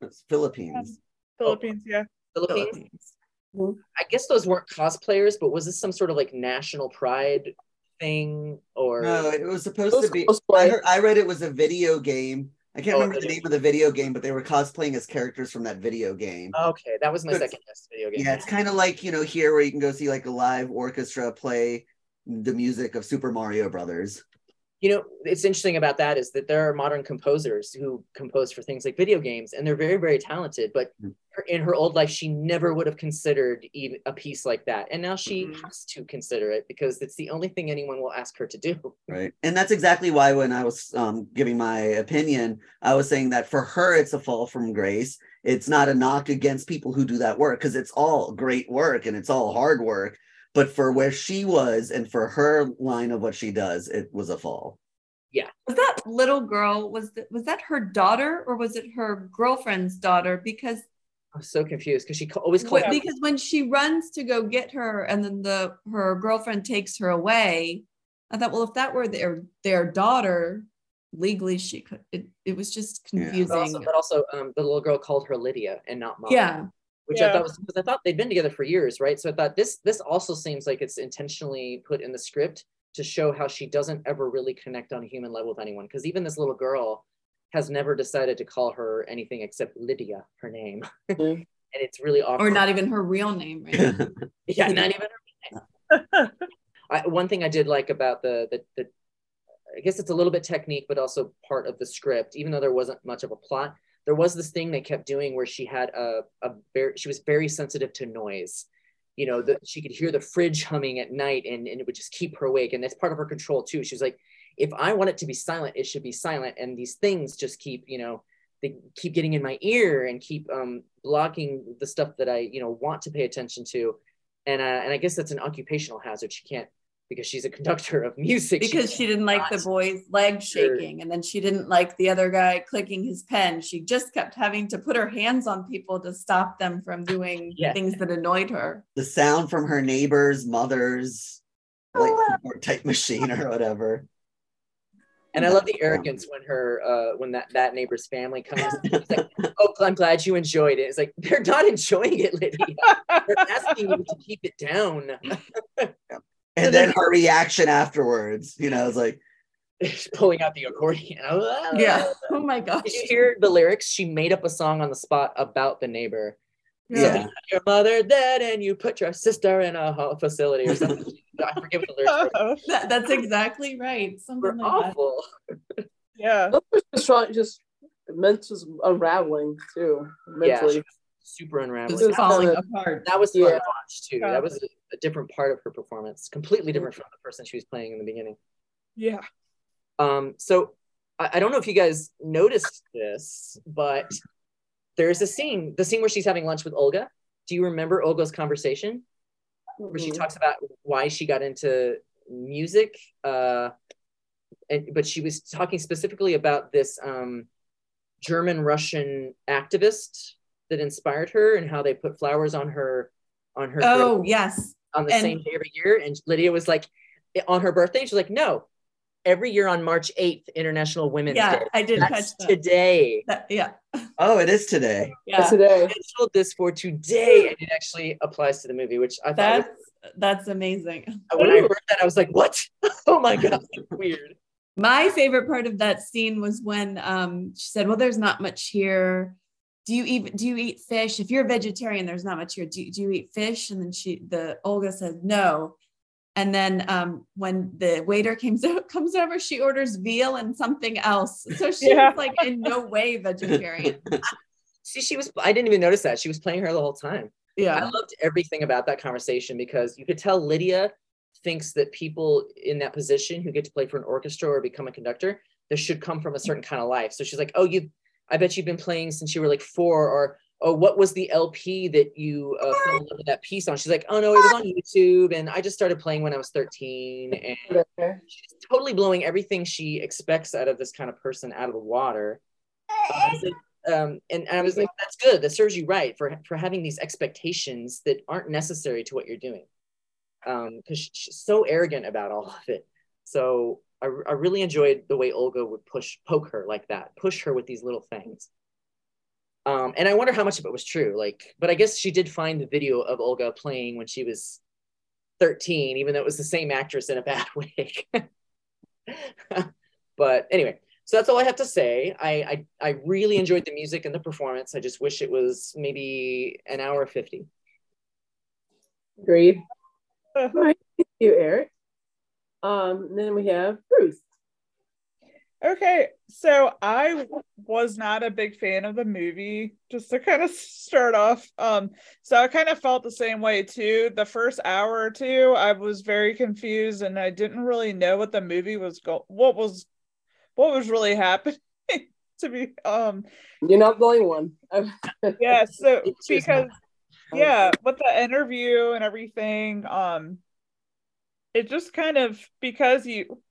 It's Philippines. Philippines, yeah. Philippines. Philippines. I guess those weren't cosplayers, but was this some sort of like national pride thing or No, it was supposed It was to be. I, heard, I read it was a video game. I can't Oh, remember the oh, name of the video game, but they were cosplaying as characters from that video game. okay, that was my It's- second best video game. Yeah, it's kind of like you know here where you can go see like a live orchestra play the music of Super Mario Brothers. You know it's interesting about that is that there are modern composers who compose for things like video games and they're very very talented but Mm. her, in her old life she never would have considered even a piece like that and now she Mhm. has to consider it because it's the only thing anyone will ask her to do Right. And that's exactly why when I was um, giving my opinion, I was saying that for her, it's a fall from grace. It's not a knock against people who do that work because it's all great work and it's all hard work. But for where she was and for her line of what she does, it was a fall. Yeah. Was that little girl was th- was that her daughter or was it her girlfriend's daughter? Because i'm so confused because she ca- always called What- because when she runs to go get her and then the her girlfriend takes her away i thought well if that were their their daughter legally she could it, it was just Yeah. but confusing also, but also um, the little girl called her lydia and not mom yeah which I thought was because I thought they'd been together for years, right? So I thought this this also seems like it's intentionally put in the script to show how she doesn't ever really connect on a human level with anyone. Because even this little girl has never decided to call her anything except Lydia, her name, (laughs) Mhm. and it's really awkward. or not even her real name right (laughs) yeah, not even her name. (laughs) I, one thing I did like about the, the the I guess it's a little bit technique, but also part of the script. Even though there wasn't much of a plot, there was this thing they kept doing where she had a a very she was very sensitive to noise. You know, that she could hear the fridge humming at night, and and it would just keep her awake. And that's part of her control too. She was like, if I want it to be silent, it should be silent. And these things just keep you know they keep getting in my ear and keep um, blocking the stuff that I you know want to pay attention to, and uh, and I guess that's an occupational hazard. She can't because she's a conductor of music. because she didn't like the boy's leg Sure. shaking and then she didn't like the other guy clicking his pen she just kept having to put her hands on people to stop them from doing Yeah. things that annoyed her The sound from her neighbor's mother's like keyboard type machine or whatever. And I love the arrogance when her uh when that that neighbor's family comes. She's like, "Oh, I'm glad you enjoyed it." It's like they're not enjoying it, Lydia. They're asking you to keep it down. (laughs) And then her reaction afterwards, you know, it's like, (laughs) She's pulling out the accordion. (laughs) Ah. yeah (laughs) oh my gosh Did you hear the lyrics? She made up a song on the spot about the neighbor. yeah. Your mother dead, and you put your sister in a ho- facility or something. I forget what the lyrics were. that, that's exactly right something Were like that awful. Yeah. Those were just trying, just mental unraveling too, mentally. Super unraveling. just was falling kinda- apart That was fun Yeah. to watch too. That was a, a different part of her performance, completely different from the person she was playing in the beginning. Yeah. Um, so I, I don't know if you guys noticed this, but there's a scene, the scene where she's having lunch with Olga. Do you remember Olga's conversation where she Mhm. talks about why she got into music? Uh, and but she was talking specifically about this um, German Russian activist that inspired her and how they put flowers on her on her oh grave yes on the and- same day every year. And Lydia was like, on her birthday, she's like, no, every year on March 8th, International Women's yeah Day. i did That's catch that. today. That- yeah Oh, it is today. yeah Today. I scheduled this for today, and it actually applies to the movie, which I thought that's was, that's amazing when I heard that, I was like, what? (laughs) oh my God, (laughs) weird. My favorite part of that scene was when um, she said, "Well, there's not much here. Do you even do you eat fish? If you're a vegetarian, there's not much here. Do, you- do you eat fish?" And then she, the Olga said, "No." And then um, when the waiter comes out, (laughs) comes over, she orders veal and something else. So she Yeah. was like in no way vegetarian. (laughs) See, she was, I didn't even notice that. She was playing her the whole time. Yeah, I loved everything about that conversation because you could tell Lydia thinks that people in that position who get to play for an orchestra or become a conductor, this should come from a certain kind of life. So she's like, "Oh, you, I bet you've been playing since you were like four, or oh, what was the LP that you uh, fell in love with that piece on?" She's like, "Oh no, it was on YouTube, and I just started playing when I was 13." And (laughs) she's totally blowing everything she expects out of this kind of person out of the water. Uh, um, and, and I was like, that's good. That serves you right for for having these expectations that aren't necessary to what you're doing. Um, because she's so arrogant about all of it. So I, I really enjoyed the way Olga would push poke her like that, push her with these little things. Um, and I wonder how much of it was true. Like, but I guess she did find the video of Olga playing when she was 13, even though it was the same actress in a bad (laughs) wig. but anyway, so that's all I have to say. I, I I really enjoyed the music and the performance. I just wish it was maybe an hour 50. Agreed. (laughs) All right. Thank you, Eric. Um, then we have Bruce. Okay, so I was not a big fan of the movie, just to kind of start off. Um, so I kind of felt the same way too. The first hour or two, I was very confused and I didn't really know what the movie was go what was what was really happening (laughs) to be um You're not the only one. yeah, so (laughs) because yeah, with the interview and everything, um it just kind of because you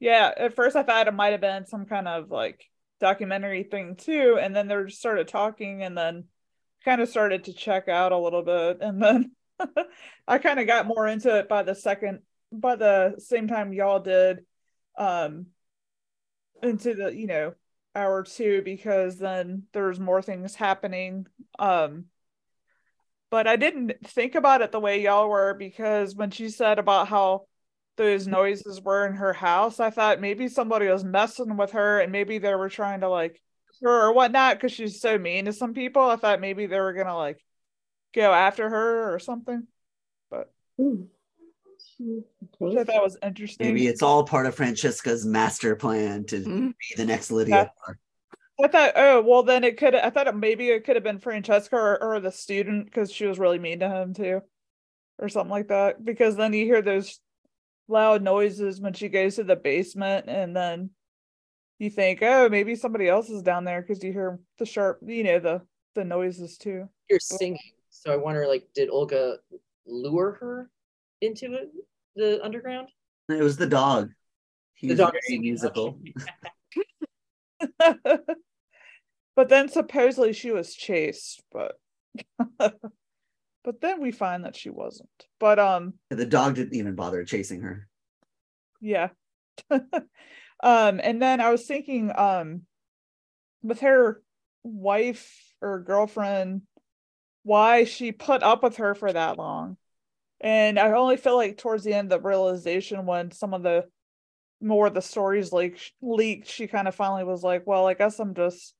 yeah, at first I thought it might have been some kind of like documentary thing too, and then they're just started talking and then kind of started to check out a little bit and then (laughs) I kind of got more into it by the second by the same time y'all did um into the you know hour two because then there's more things happening um but I didn't think about it the way y'all were because when she said about how those noises were in her house, I thought maybe somebody was messing with her and maybe they were trying to like her or whatnot because she's so mean to some people. I thought maybe they were gonna like go after her or something. But which I thought was interesting. Maybe it's all part of Francesca's master plan to Mhm. be the next Lydia. I thought, oh well, then it could. I thought it, maybe it could have been Francesca or, or the student because she was really mean to him too, or something like that. Because then you hear those loud noises when she goes to the basement, and then you think, oh, maybe somebody else is down there because you hear the sharp, you know, the the noises too. You're singing, so I wonder, like, did Olga lure her into it, the underground? It was the dog. He The was dog very singing. musical. (laughs) (laughs) but then supposedly she was chased, but (laughs) but then we find that she wasn't. But um The dog didn't even bother chasing her. yeah. (laughs) um and then I was thinking um with her wife or girlfriend why she put up with her for that long. And I only feel like towards the end the realization when some of the more of the stories like leaked, she kind of finally was like, well, I guess I'm just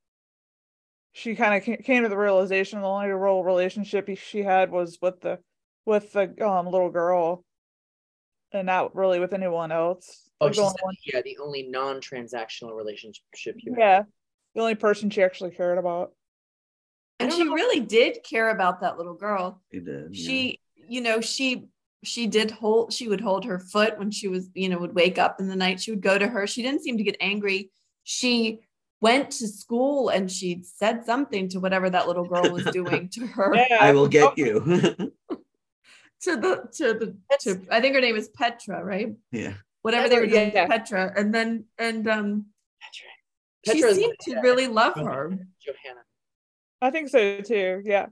she kind of came to the realization the only real relationship she had was with the with the um little girl and not really with anyone else. Oh, she the said, only one- yeah, the only non-transactional relationship you had. yeah. The only person she actually cared about. And she really did care about that little girl. He did. yeah. She, you know, she she did hold she would hold her foot when she was, you know, would wake up in the night. She would go to her. She didn't seem to get angry. She went to school and she said something to whatever that little girl was (laughs) doing to her. Yeah. I will get you. (laughs) To the to the to I think her name is Petra, right? yeah. Whatever they were doing Yeah. to Petra. And then and um Petra. she Petra's- seemed to really love her. Johanna. I think so too. Yeah.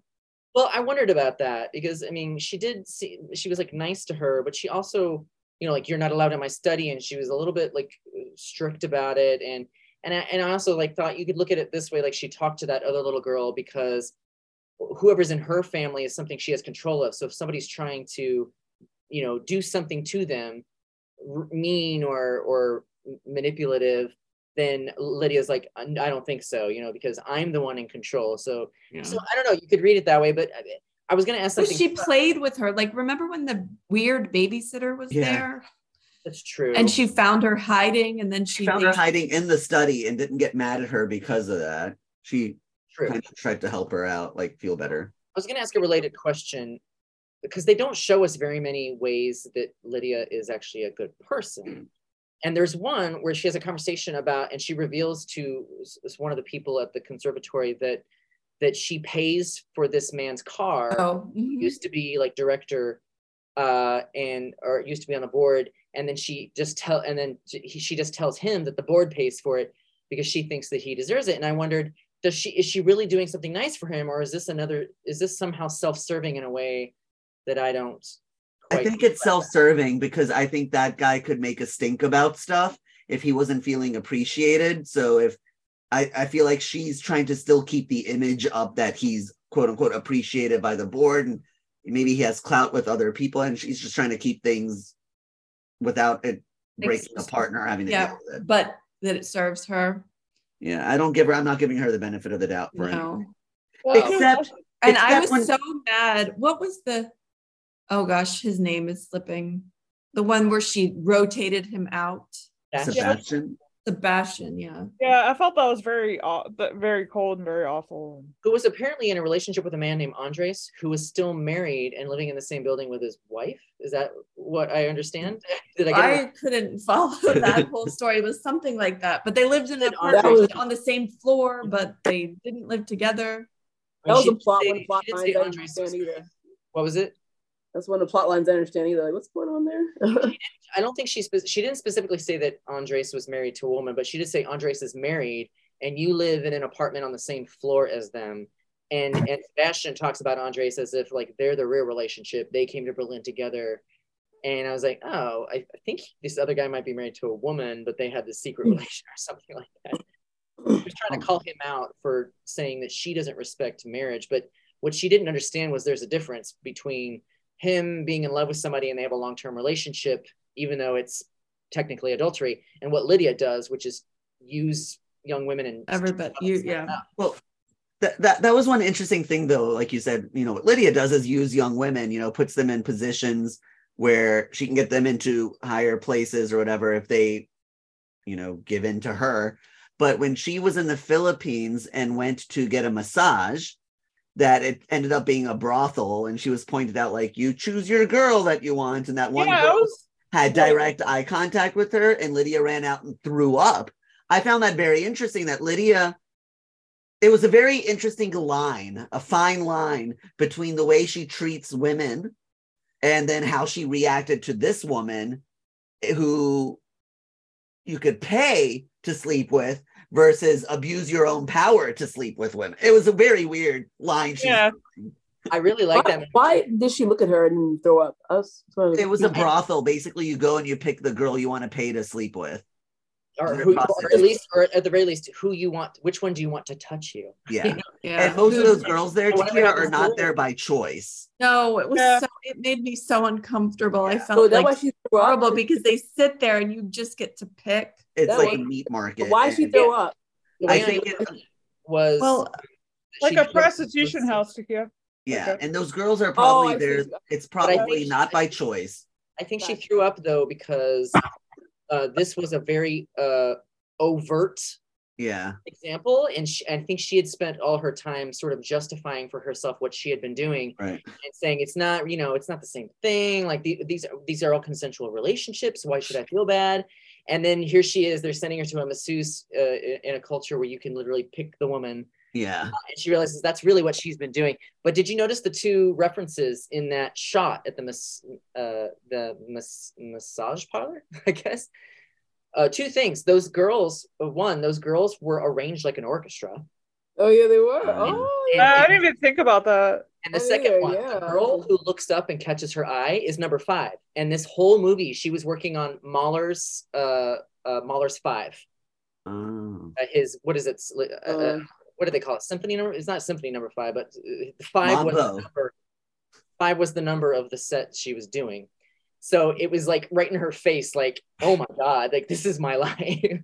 Well, I wondered about that because I mean, she did see she was like nice to her, but she also, you know, like you're not allowed in my study, and she was a little bit like strict about it. And and I, and I also like thought you could look at it this way, like she talked to that other little girl because whoever's in her family is something she has control of. So if somebody's trying to, you know, do something to them, r- mean or or manipulative, then Lydia's like, uh, I don't think so, you know, because I'm the one in control. So Yeah. so I don't know. You could read it that way, but I, I was going to ask But something. she played with her. Like, remember when the weird babysitter was Yeah. there? That's true. And she found her hiding, and then she, She found her hiding in the study and didn't get mad at her because of that. She true. kind of tried to help her out, like feel better. I was going to ask a related question because they don't show us very many ways that Lydia is actually a good person. And there's one where she has a conversation about, and she reveals to s- s- one of the people at the conservatory that that she pays for this man's car. Oh, mhm. used to be like director uh and or used to be on the board and then she just tell and then he, she just tells him that the board pays for it because she thinks that he deserves it and i wondered does she is she really doing something nice for him or is this another is this somehow self-serving in a way that i don't I think it's self-serving because I think that guy could make a stink about stuff if he wasn't feeling appreciated. So if I, I feel like she's trying to still keep the image up that he's quote unquote appreciated by the board and maybe he has clout with other people and she's just trying to keep things without it breaking Ex- apart or having to yeah, deal with it. but that it serves her. Yeah, I don't give her I'm not giving her the benefit of the doubt for No. anything. Well, Except And I was when- so mad. What was the? Oh gosh, his name is slipping. The one where she rotated him out. That's- Sebastian. Sebastian, yeah. yeah, I felt that was very aw- that very cold and very awful. who was apparently in a relationship with a man named andres who was still married and living in the same building with his wife is that what i understand (laughs) did i get it I couldn't (laughs) follow that (laughs) whole story. It was something like that. But they lived in an That apartment was- on the same floor, but they didn't live together. That was a plot say- one of the plot she say Andres was- what was it That's one of the plot lines I understand either. Like, what's going on there? (laughs) I don't think she spe- she didn't specifically say that Andres was married to a woman, but she did say Andres is married and you live in an apartment on the same floor as them. And and Sebastian talks about Andres as if like they're the real relationship. They came to Berlin together. And I was like, oh, I, I think this other guy might be married to a woman, but they had this secret (laughs) relation or something like that. She was trying to call him out for saying that she doesn't respect marriage. But what she didn't understand was there's a difference between him being in love with somebody and they have a long-term relationship even though it's technically adultery and what lydia does which is use young women and Everybody, you, yeah. Well, that, that that was one interesting thing though. Like you said, you know, what Lydia does is use young women, you know, puts them in positions where she can get them into higher places or whatever if they, you know, give in to her. But when she was in the Philippines and went to get a massage, that it ended up being a brothel, and she was pointed out like you choose your girl that you want, and that one yeah, girl was had direct eye contact with her, and Lydia ran out and threw up. I found that very interesting that Lydia, it was a very interesting line, a fine line between the way she treats women and then how she reacted to this woman who you could pay to sleep with versus abuse your own power to sleep with women. It was a very weird line. She Yeah. I really like why, that. why did she look at her and throw up? I was sort of- It was a brothel. Basically, you go and you pick the girl you want to pay to sleep with. Or, who, or at least, or at the very least, who you want, which one do you want to touch you? (laughs) Yeah. (laughs) Yeah. And most of those girls there, Whatever Takia, are not to there by choice. No, it was Yeah. so it made me so uncomfortable. I felt oh, So that's like why she threw up. horrible because they sit there and you just get to pick. It's That like a meat market. Why she and- throw up? I think it- was Well, Like a prostitution was- house, Takia. Yeah, Okay. and those girls are Oh, probably I there. It's probably think- not by choice. I think she threw up though because uh, this was a very uh, overt Yeah, example, and she, I think she had spent all her time sort of justifying for herself what she had been doing right. and saying it's not, you know, it's not the same thing. Like the, these, these are all consensual relationships. Why should I feel bad? And then here she is. They're sending her to a masseuse uh, in in a culture where you can literally pick the woman Yeah, and she realizes that's really what she's been doing. But did you notice the two references in that shot at the mas- uh, the mas- massage parlor? (laughs) I guess uh, two things. Those girls, uh, one, those girls were arranged like an orchestra, Oh yeah, they were. Oh and, Uh, I didn't even think about that. And the oh, second yeah, one, yeah. the girl who looks up and catches her eye is number five. And this whole movie, she was working on Mahler's uh, uh, Mahler's Five. oh. Uh, his what is it? Uh, uh, Uh. what do they call it? Symphony number? It's not symphony number five, but uh, five was the number. Five was the number of the set she was doing. So it was like right in her face, like, oh my god, like this is my (laughs) life.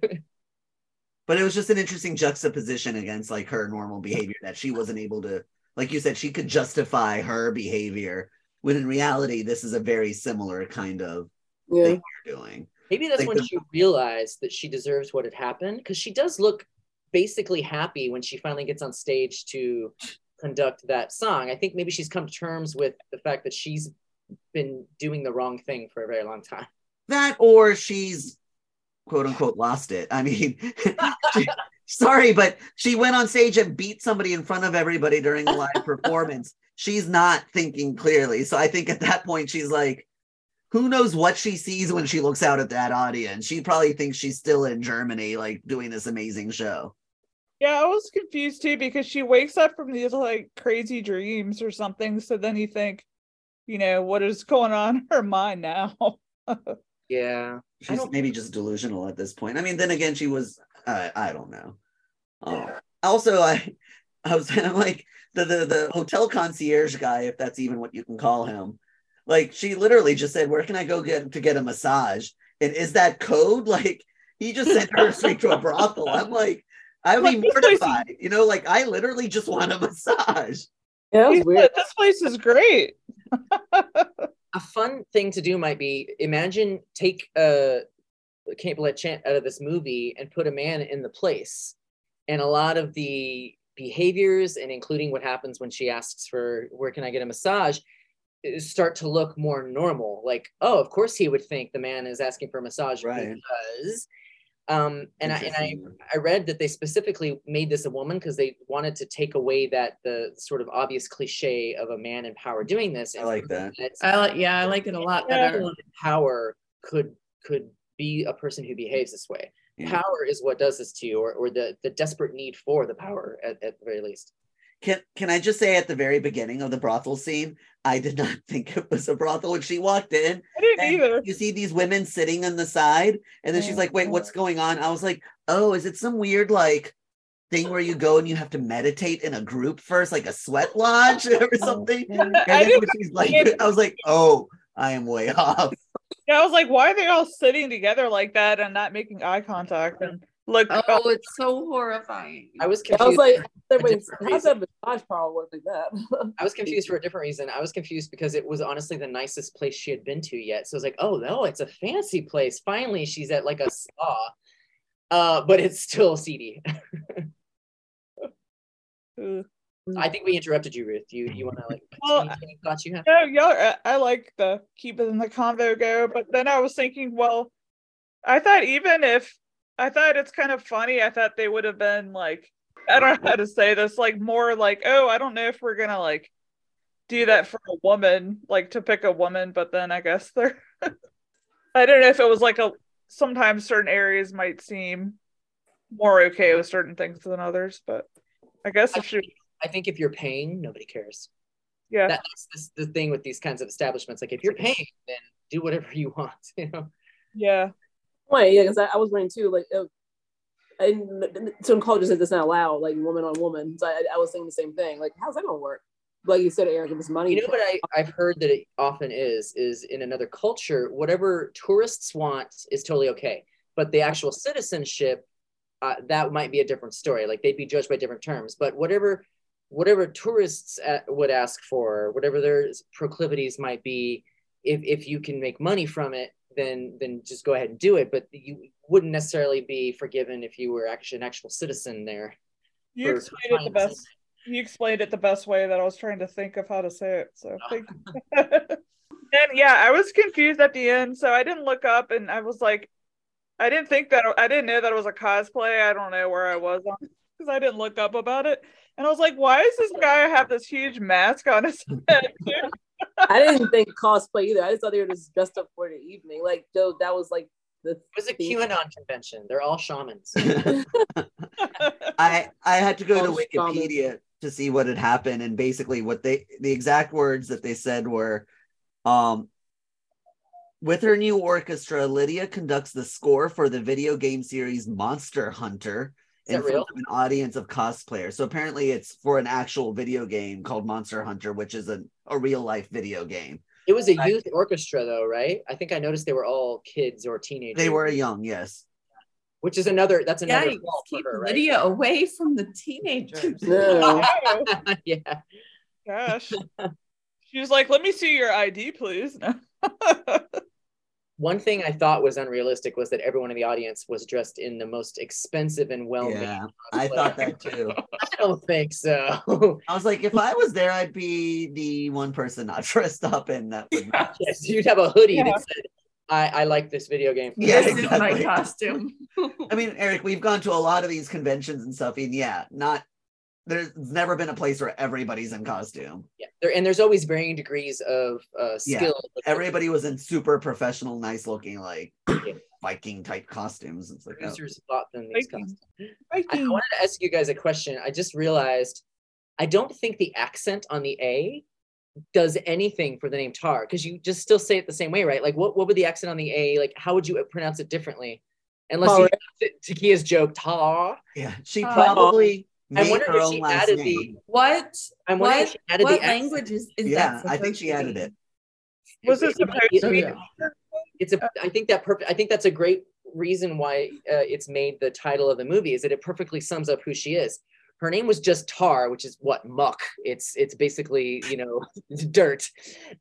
but it was just an interesting juxtaposition against like her normal behavior that she wasn't able to, like you said, she could justify her behavior when in reality this is a very similar kind of yeah. thing you're doing. Maybe that's Like when the- she realized that she deserves what had happened because she does look basically happy when she finally gets on stage to conduct that song. I think maybe she's come to terms with the fact that she's been doing the wrong thing for a very long time. That or she's quote unquote lost it. I mean, (laughs) she- sorry, but she went on stage and beat somebody in front of everybody during a live (laughs) performance. She's not thinking clearly. So I think at that point she's like, who knows what she sees when she looks out at that audience? She probably thinks she's still in Germany, like doing this amazing show. Yeah, I was confused too because she wakes up from these like crazy dreams or something. So then you think, you know, what is going on in her mind now? (laughs) Yeah. She's maybe just delusional at this point. I mean, then again, she was. Uh, I don't know. Um, also, I, I was (laughs) I'm like the, the the hotel concierge guy, if that's even what you can call him. Like she literally just said, "Where can I go get to get a massage?" And is that code? (laughs) Like he just sent her straight to a brothel. I'm like, I'd be Like, this place is- mortified. You know, like I literally just want a (laughs) massage. Yeah, that was He weird. said, this place is great. a fun thing to do might be imagine take uh Cate Blanchett out of this movie and put a man in the place, and a lot of the behaviors and including what happens when she asks for where can I get a massage start to look more normal. Like, oh, of course he would think the man is asking for a massage Right. because. Um, and I and I I read that they specifically made this a woman because they wanted to take away that the sort of obvious cliche of a man in power doing this. I like that. I like yeah, I like it a lot better. Power could could be a person who behaves this way. Yeah. Power is what does this to you, or, or the the desperate need for the power at, at the very least. Can can I just say at the very beginning of the brothel scene, I did not (laughs) think it was a brothel when she walked in. I didn't either. You see these women sitting on the side, and then she's oh, like, "Wait, what's going on?" I was like, "Oh, is it some weird like thing where you go and you have to meditate in a group first, like a sweat (laughs) lodge or something?" Oh, and I then didn't she's like, I was like, "Oh, I am way (laughs) off." Yeah, I was like, why are they all sitting together like that and not making eye contact? And look, Oh, it's so horrifying. I was confused. I was like, a wait, how's that massage parlor work like that? I was confused for a different reason. I was confused because it was honestly the nicest place she had been to yet. So I was like, oh no, it's a fancy place. Finally, she's at like a spa. Uh, but it's still seedy. (laughs) I think we interrupted you, Ruth. You you want to like Well, any thoughts you have? Yeah, yeah, I, I like the keep it in the convo go, but then I was thinking, well, I thought even if I thought it's kind of funny. I thought they would have been like, I don't know how to say this, like more like, oh, I don't know if we're gonna like do that for a woman, like to pick a woman, but then I guess they're (laughs) I don't know if it was like a sometimes certain areas might seem more okay with certain things than others, but I guess if she I think if you're paying, nobody cares. yeah. That's the, the thing with these kinds of establishments. Like if you're paying, then do whatever (laughs) you want. You know. yeah. Wait, yeah, because I, I was wondering too, like, uh, and certain cultures said this not allowed, like woman on woman. So I, I was saying the same thing. Like, how's that gonna work? Like you said, Eric, if it's money. You know what I, I've heard that it often is is in another culture, whatever tourists want is totally okay. But the actual citizenship, uh, that might be a different story. Like they'd be judged by different terms. But whatever whatever tourists uh, would ask for, whatever their proclivities might be, if if you can make money from it, then then just go ahead and do it. But you wouldn't necessarily be forgiven if you were actually an actual citizen there. You explained it the best. You explained it the best way that I was trying to think of how to say it. So thank you. (laughs) and yeah, I was confused at the end, so I didn't look up, and I was like, I didn't think that I didn't know that it was a cosplay. I don't know where I was on because I didn't look up about it, and I was like, why does this guy have this huge mask on his (laughs) head? I didn't think cosplay either. I just thought they were just dressed up for the evening. Like, Joe, that was like the It was a QAnon convention. They're all shamans. (laughs) I I had to go to False comment. Wikipedia to see what had happened, and basically what they the exact words that they said were, um, with her new orchestra, Lydia conducts the score for the video game series Monster Hunter Is in front real? of an audience of cosplayers. So apparently, it's for an actual video game called Monster Hunter, which is a, a real life video game. It was a youth orchestra, though, right? I think I noticed they were all kids or teenagers. They were young, yes. which is another. That's another you fault for keep her, right? Lydia away from the teenagers. (laughs) no. (laughs) (laughs) Yeah. gosh. She was like, "Let me see your ID, please." No. One thing I thought was unrealistic was that everyone in the audience was dressed in the most expensive and well-made. Yeah, I thought that too. (laughs) I don't think so. (laughs) I was like, if I was there, I'd be the one person not (laughs) dressed up, and that would not. yes, you'd have a hoodie Yeah. that said, "I, I like this video game." Yeah, this is my costume. I mean, Eric, we've gone to a lot of these conventions and stuff, and yeah, not there's never been a place where everybody's in costume. Yeah. There, and there's always varying degrees of uh, Yeah. skill. Everybody was in super professional, nice looking, like (clears throat) Yeah. Viking type costumes. It's like, oh. bought them these Viking. costumes. I, I wanted to ask you guys a question. I just realized I don't think the accent on the A does anything for the name Tar because you just still say it the same way, right? Like, what, what would the accent on the A, like, how would you pronounce it differently? Unless you Takia's joke, Tar. yeah, she Uh, probably I wonder her if own she last added the- What? I'm wondering What, if she added what the language is, is Yeah, that? I think she added it. Was it It supposed to be? Yeah. it's a i think that perfect i think that's a great reason why uh, it's made the title of the movie is that it perfectly sums up who she is her name was just tar which is what muck it's it's basically you know (laughs) dirt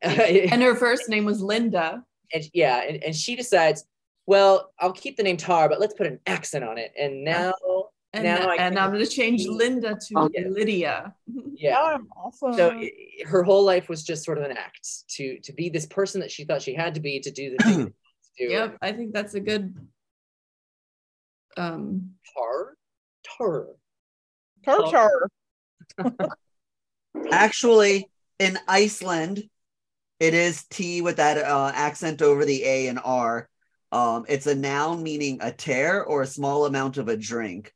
and, And her first name was Linda. And yeah and, and she decides well i'll keep the name tar but let's put an accent on it and now And, Now I and I'm going to change Linda to Yeah. Lydia. yeah I'm awesome. so i- her whole life was just sort of an act to to be this person that she thought she had to be to do the thing that to do Yep, I think that's a good. Um, tar tar Tar tar. (laughs) Actually, in Iceland, it is T with that uh, accent over the A and R. Um, it's a noun meaning a tear or a small amount of a drink,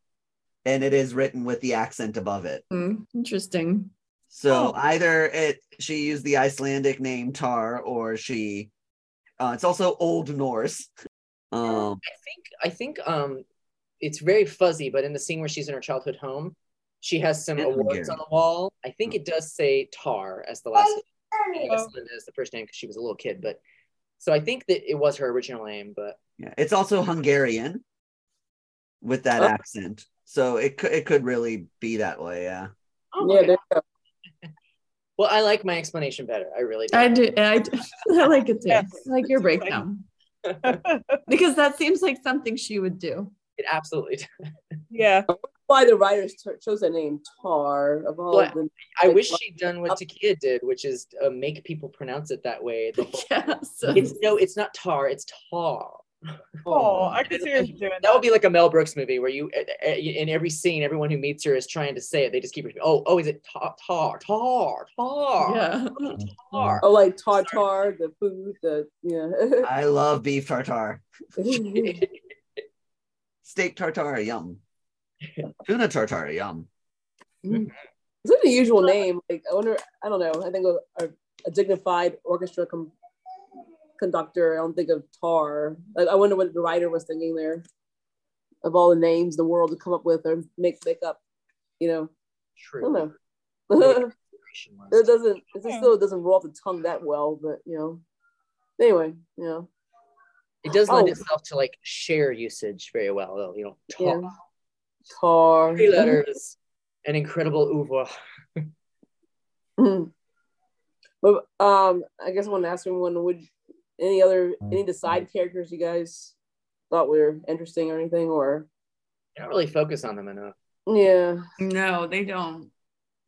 and it is written with the accent above it. hmm, interesting. So Oh. either it she used the Icelandic name Tar, or she. Uh, it's also Old Norse. Um, I think I think um it's very fuzzy, but in the scene where she's in her childhood home, she has some awards Hungarian. on the wall. I think it does say Tar as the last name. I guess Oh. Linda is the first name because she was a little kid, but so I think that it was her original name, but yeah, it's also Hungarian with that Oh. accent. So it could it could really be that way. Yeah. oh, Yeah, okay. there you go. (laughs) well, I like my explanation better. I really do. I do. I, do, (laughs) I like it too. Yes. I like your breakdown (laughs) because that seems like something she would do. It absolutely. does. yeah. Why the writers cho- chose that name Tar of all Well, the I Like, wish what- she'd done what Takia did, which is uh, make people pronounce it that way. The whole- Yeah. It's no, it's not tar, it's tar. (laughs) Oh, I could see her doing That would be like a Mel Brooks movie where you, eh, eh, in every scene, everyone who meets her is trying to say it. They just keep repeating, oh, oh, is it tar, tar, tar, tar, Yeah. tar? Oh, like tartar, the food, the yeah. (laughs) I love beef tartar. (laughs) Steak tartar, yum. Tuna tartar, yum. Is It's an usual name. Like I wonder. I don't know. I think a, a, a dignified orchestra com- conductor. I don't think of Tar. Like I wonder what the writer was thinking there. Of all the names the world to come up with or make make up. You know. True. I don't know. (laughs) (laughs) it doesn't. It just still doesn't roll off the tongue that well. But you know. Anyway, you know. It does lend Oh. itself to like share usage very well, though. You know, tar, Yeah. Tar. three letters, an incredible oeuvre. (laughs) But um, I guess I want to ask everyone: Would any other any of the side characters you guys thought were interesting or anything? Or You don't really focus on them enough. yeah, No, they don't.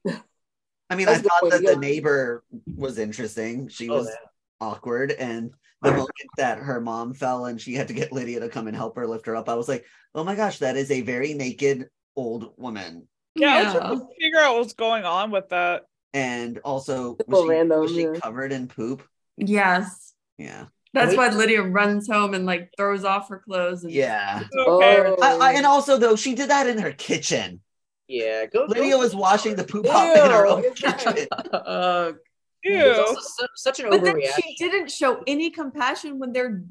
(laughs) I mean, That's I thought that the got- neighbor was interesting. She Oh, was yeah. awkward. And the moment that her mom fell and she had to get Lydia to come and help her lift her up, I was like, oh my gosh, that is a very naked old woman. Yeah, I was trying to figure out what's going on with that. And also, was she, random, was she yeah. covered in poop? Yes. Yeah. That's Wait. why Lydia runs home and like throws off her clothes and Yeah. Oh. Okay. Oh. I, I, and also, though, she did that in her kitchen. Yeah, go. Lydia go- was washing the poop off in her own kitchen. Ugh. There's Ew. also su- such an But then overreaction. she didn't show any compassion when they're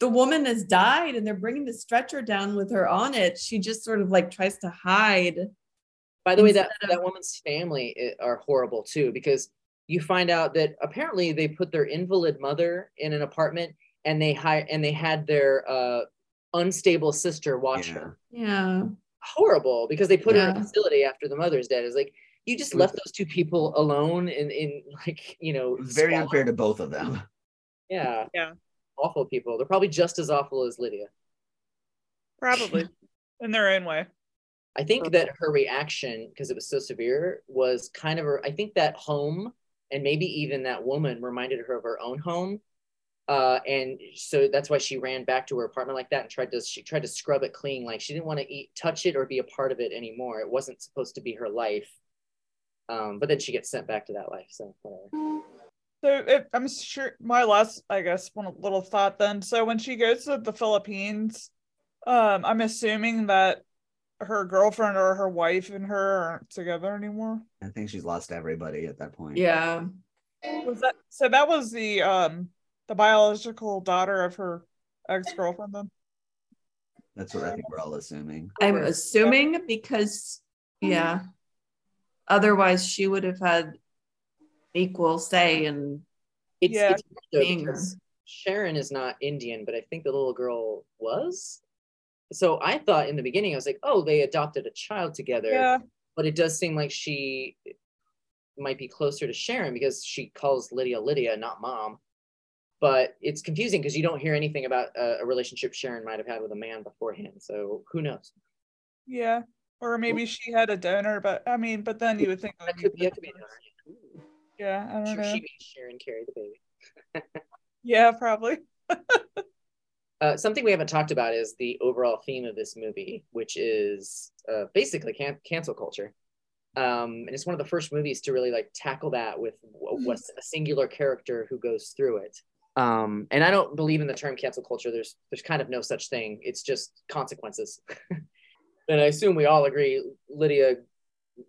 the woman has died and they're bringing the stretcher down with her on it. She just sort of like tries to hide. By the way, that of- that woman's family eh, are horrible too because you find out that apparently they put their invalid mother in an apartment and they hire and they had their uh, unstable sister watch Yeah. her. Yeah. Horrible because they put her in a facility after the mother's dead. It's like you just left those two people alone in in like you know very squalor. unfair to both of them. (laughs) Yeah, Yeah. awful people. They're probably just as awful as Lydia. Probably (laughs) in their own way. I think that her reaction, because it was so severe, was kind of her. I think that home and maybe even that woman reminded her of her own home. Uh, and so that's why she ran back to her apartment like that and tried to she tried to scrub it clean. Like she didn't want to eat, touch it, or be a part of it anymore. It wasn't supposed to be her life. Um, but then she gets sent back to that life. So whatever. So it, I'm sure my last, I guess, one little thought then. So when she goes to the Philippines, um, I'm assuming that her girlfriend or her wife and her aren't together anymore. I think she's lost everybody at that point. Yeah. Was that so? That was the um the biological daughter of her ex girlfriend then. That's what I think we're all assuming. I'm assuming because yeah. Otherwise she would have had equal say in It's, Yeah. it's weird, though, Being her. because Sharon is not Indian, but I think the little girl was. So I thought in the beginning, I was like, oh, they adopted a child together. Yeah. But it does seem like she might be closer to Sharon because she calls Lydia Lydia, not mom. But it's confusing because you don't hear anything about a, a relationship Sharon might have had with a man beforehand. So who knows? Yeah. Or maybe she had a donor, but I mean, but then you would think That could be, could be. Yeah, I don't Sure, know. she made Sharon carry the baby. (laughs) Yeah, probably. (laughs) Uh, something we haven't talked about is the overall theme of this movie, which is uh, basically can- cancel culture. Um, and it's one of the first movies to really like tackle that with w- what's a singular character who goes through it. Um, and I don't believe in the term cancel culture. There's there's kind of no such thing. It's just consequences. (laughs) and I assume we all agree Lydia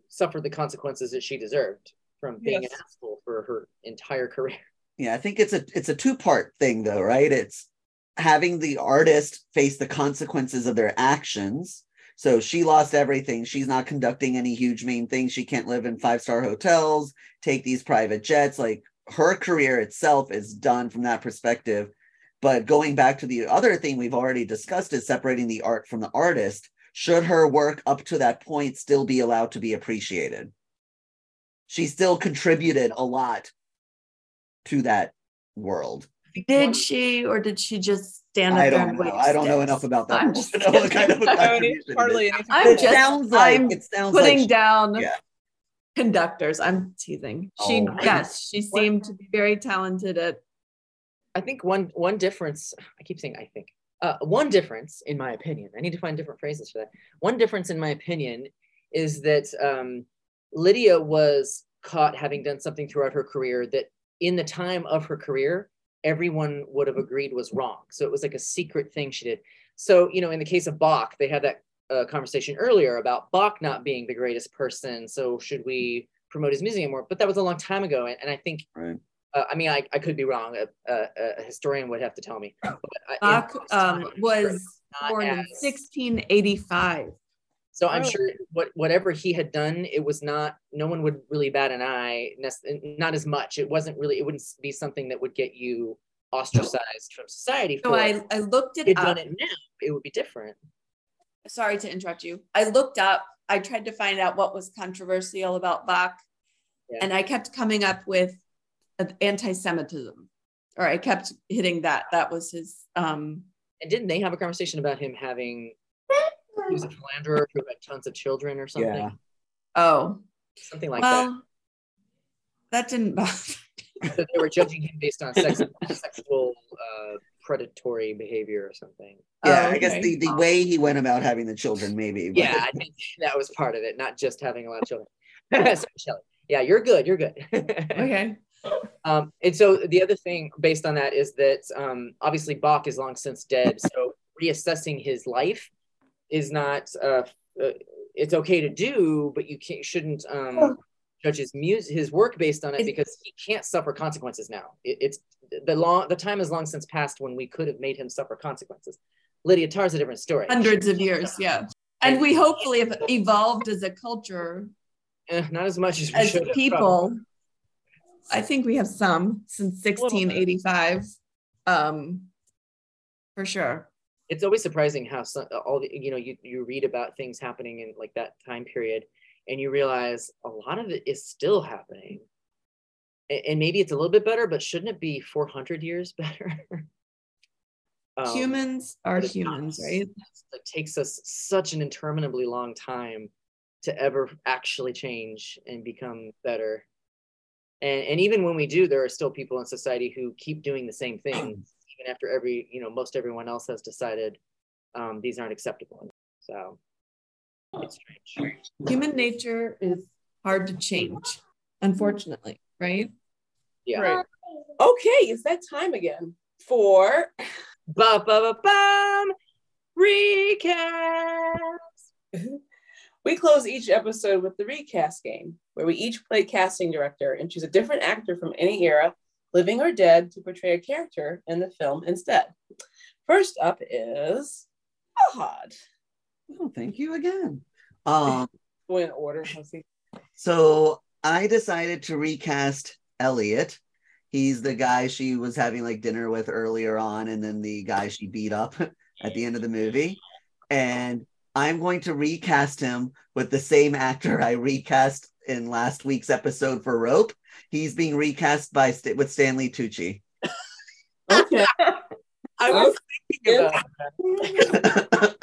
suffered the consequences that she deserved from being Yes. an asshole for her entire career. Yeah, I think it's a it's a two part thing though, right? It's having the artist face the consequences of their actions. So she lost everything. She's not conducting any huge main things. She can't live in five star hotels, take these private jets. Like her career itself is done from that perspective. But going back to the other thing we've already discussed is separating the art from the artist. Should her work up to that point still be allowed to be appreciated? She still contributed a lot to that world. Did she or did she just stand up I don't and know. wave I don't know sticks? enough about that. I'm world (laughs) just to know what kind of a I don't know any- contribution it hardly anything. I'm It just sounds like I'm it sounds like putting like down yeah. conductors. I'm teasing. She Oh. yes, she What- seemed to be very talented at I think one one difference. I keep saying I think. uh, one difference, in my opinion, I need to find different phrases for that. One difference, in my opinion, is that um, Lydia was caught having done something throughout her career that, in the time of her career, everyone would have agreed was wrong. So it was like a secret thing she did. So, you know, in the case of Bach, they had that uh, conversation earlier about Bach not being the greatest person. So, should we promote his music anymore? But that was a long time ago. And, and I think Right. uh, I mean, I, I could be wrong. A, a, a historian would have to tell me. But Bach those um, was not born in 1685. So I'm Oh. sure what whatever he had done, it was not. No one would really bat an eye. Not as much. It wasn't really. It wouldn't be something that would get you ostracized from society. So for I. I looked it up. done it now, it would be different. Sorry to interrupt you. I looked up, I tried to find out what was controversial about Bach, Yeah. and I kept coming up with anti Semitism, or I kept hitting that. That was his. Um, And didn't they have a conversation about him having? (laughs) He was a philanderer who had tons of children or something. Yeah. oh, Something like well, that didn't bother. that. So they were judging him based on sex, sexual uh, predatory behavior or something. Yeah, Oh, I guess okay. the, the way he went about having the children, maybe. but- Yeah, I think that was part of it, not just having a lot of children. (laughs) Sorry, Shelly. Yeah, you're good. You're good. (laughs) okay. Um, and so the other thing based on that is that um, obviously Bach is long since dead. So reassessing his life is not, uh, uh, it's okay to do, but you can't, shouldn't um, judge his music, his work based on it because he can't suffer consequences now. It, it's the long, the time has long since passed when we could have made him suffer consequences. Lydia Tár's a different story. Hundreds of years, yeah. And we hopefully have evolved as a culture, Eh, not as much as we as should have, people. probably. I think we have some since 1685, um, for sure. It's always surprising how some, all the you know you, you read about things happening in like that time period and you realize a lot of it is still happening A- and maybe it's a little bit better but shouldn't it be 400 years (laughs) better Um, humans are it's not. humans, right? it takes us such an interminably long time to ever actually change and become better and, and even when we do there are still people in society who keep doing the same thing (clears throat) even after every you know most everyone else has decided um, these aren't acceptable so it's strange Human nature is hard to change, unfortunately, right? yeah Right. Okay, it's that time again for ba ba ba bum recap (laughs) we close each episode with the recast game, where we each play casting director and choose a different actor from any era, living or dead, to portray a character in the film instead. First up is Ahad. Oh, thank you again. Um, (laughs) in order. So I decided to recast Eliot. He's the guy she was having like dinner with earlier on, and then the guy she beat up (laughs) at the end of the movie. And I'm going to recast him with the same actor I recast in last week's episode for Rope. He's being recast by St- with Stanley Tucci. (laughs) Okay. i was thinking about that.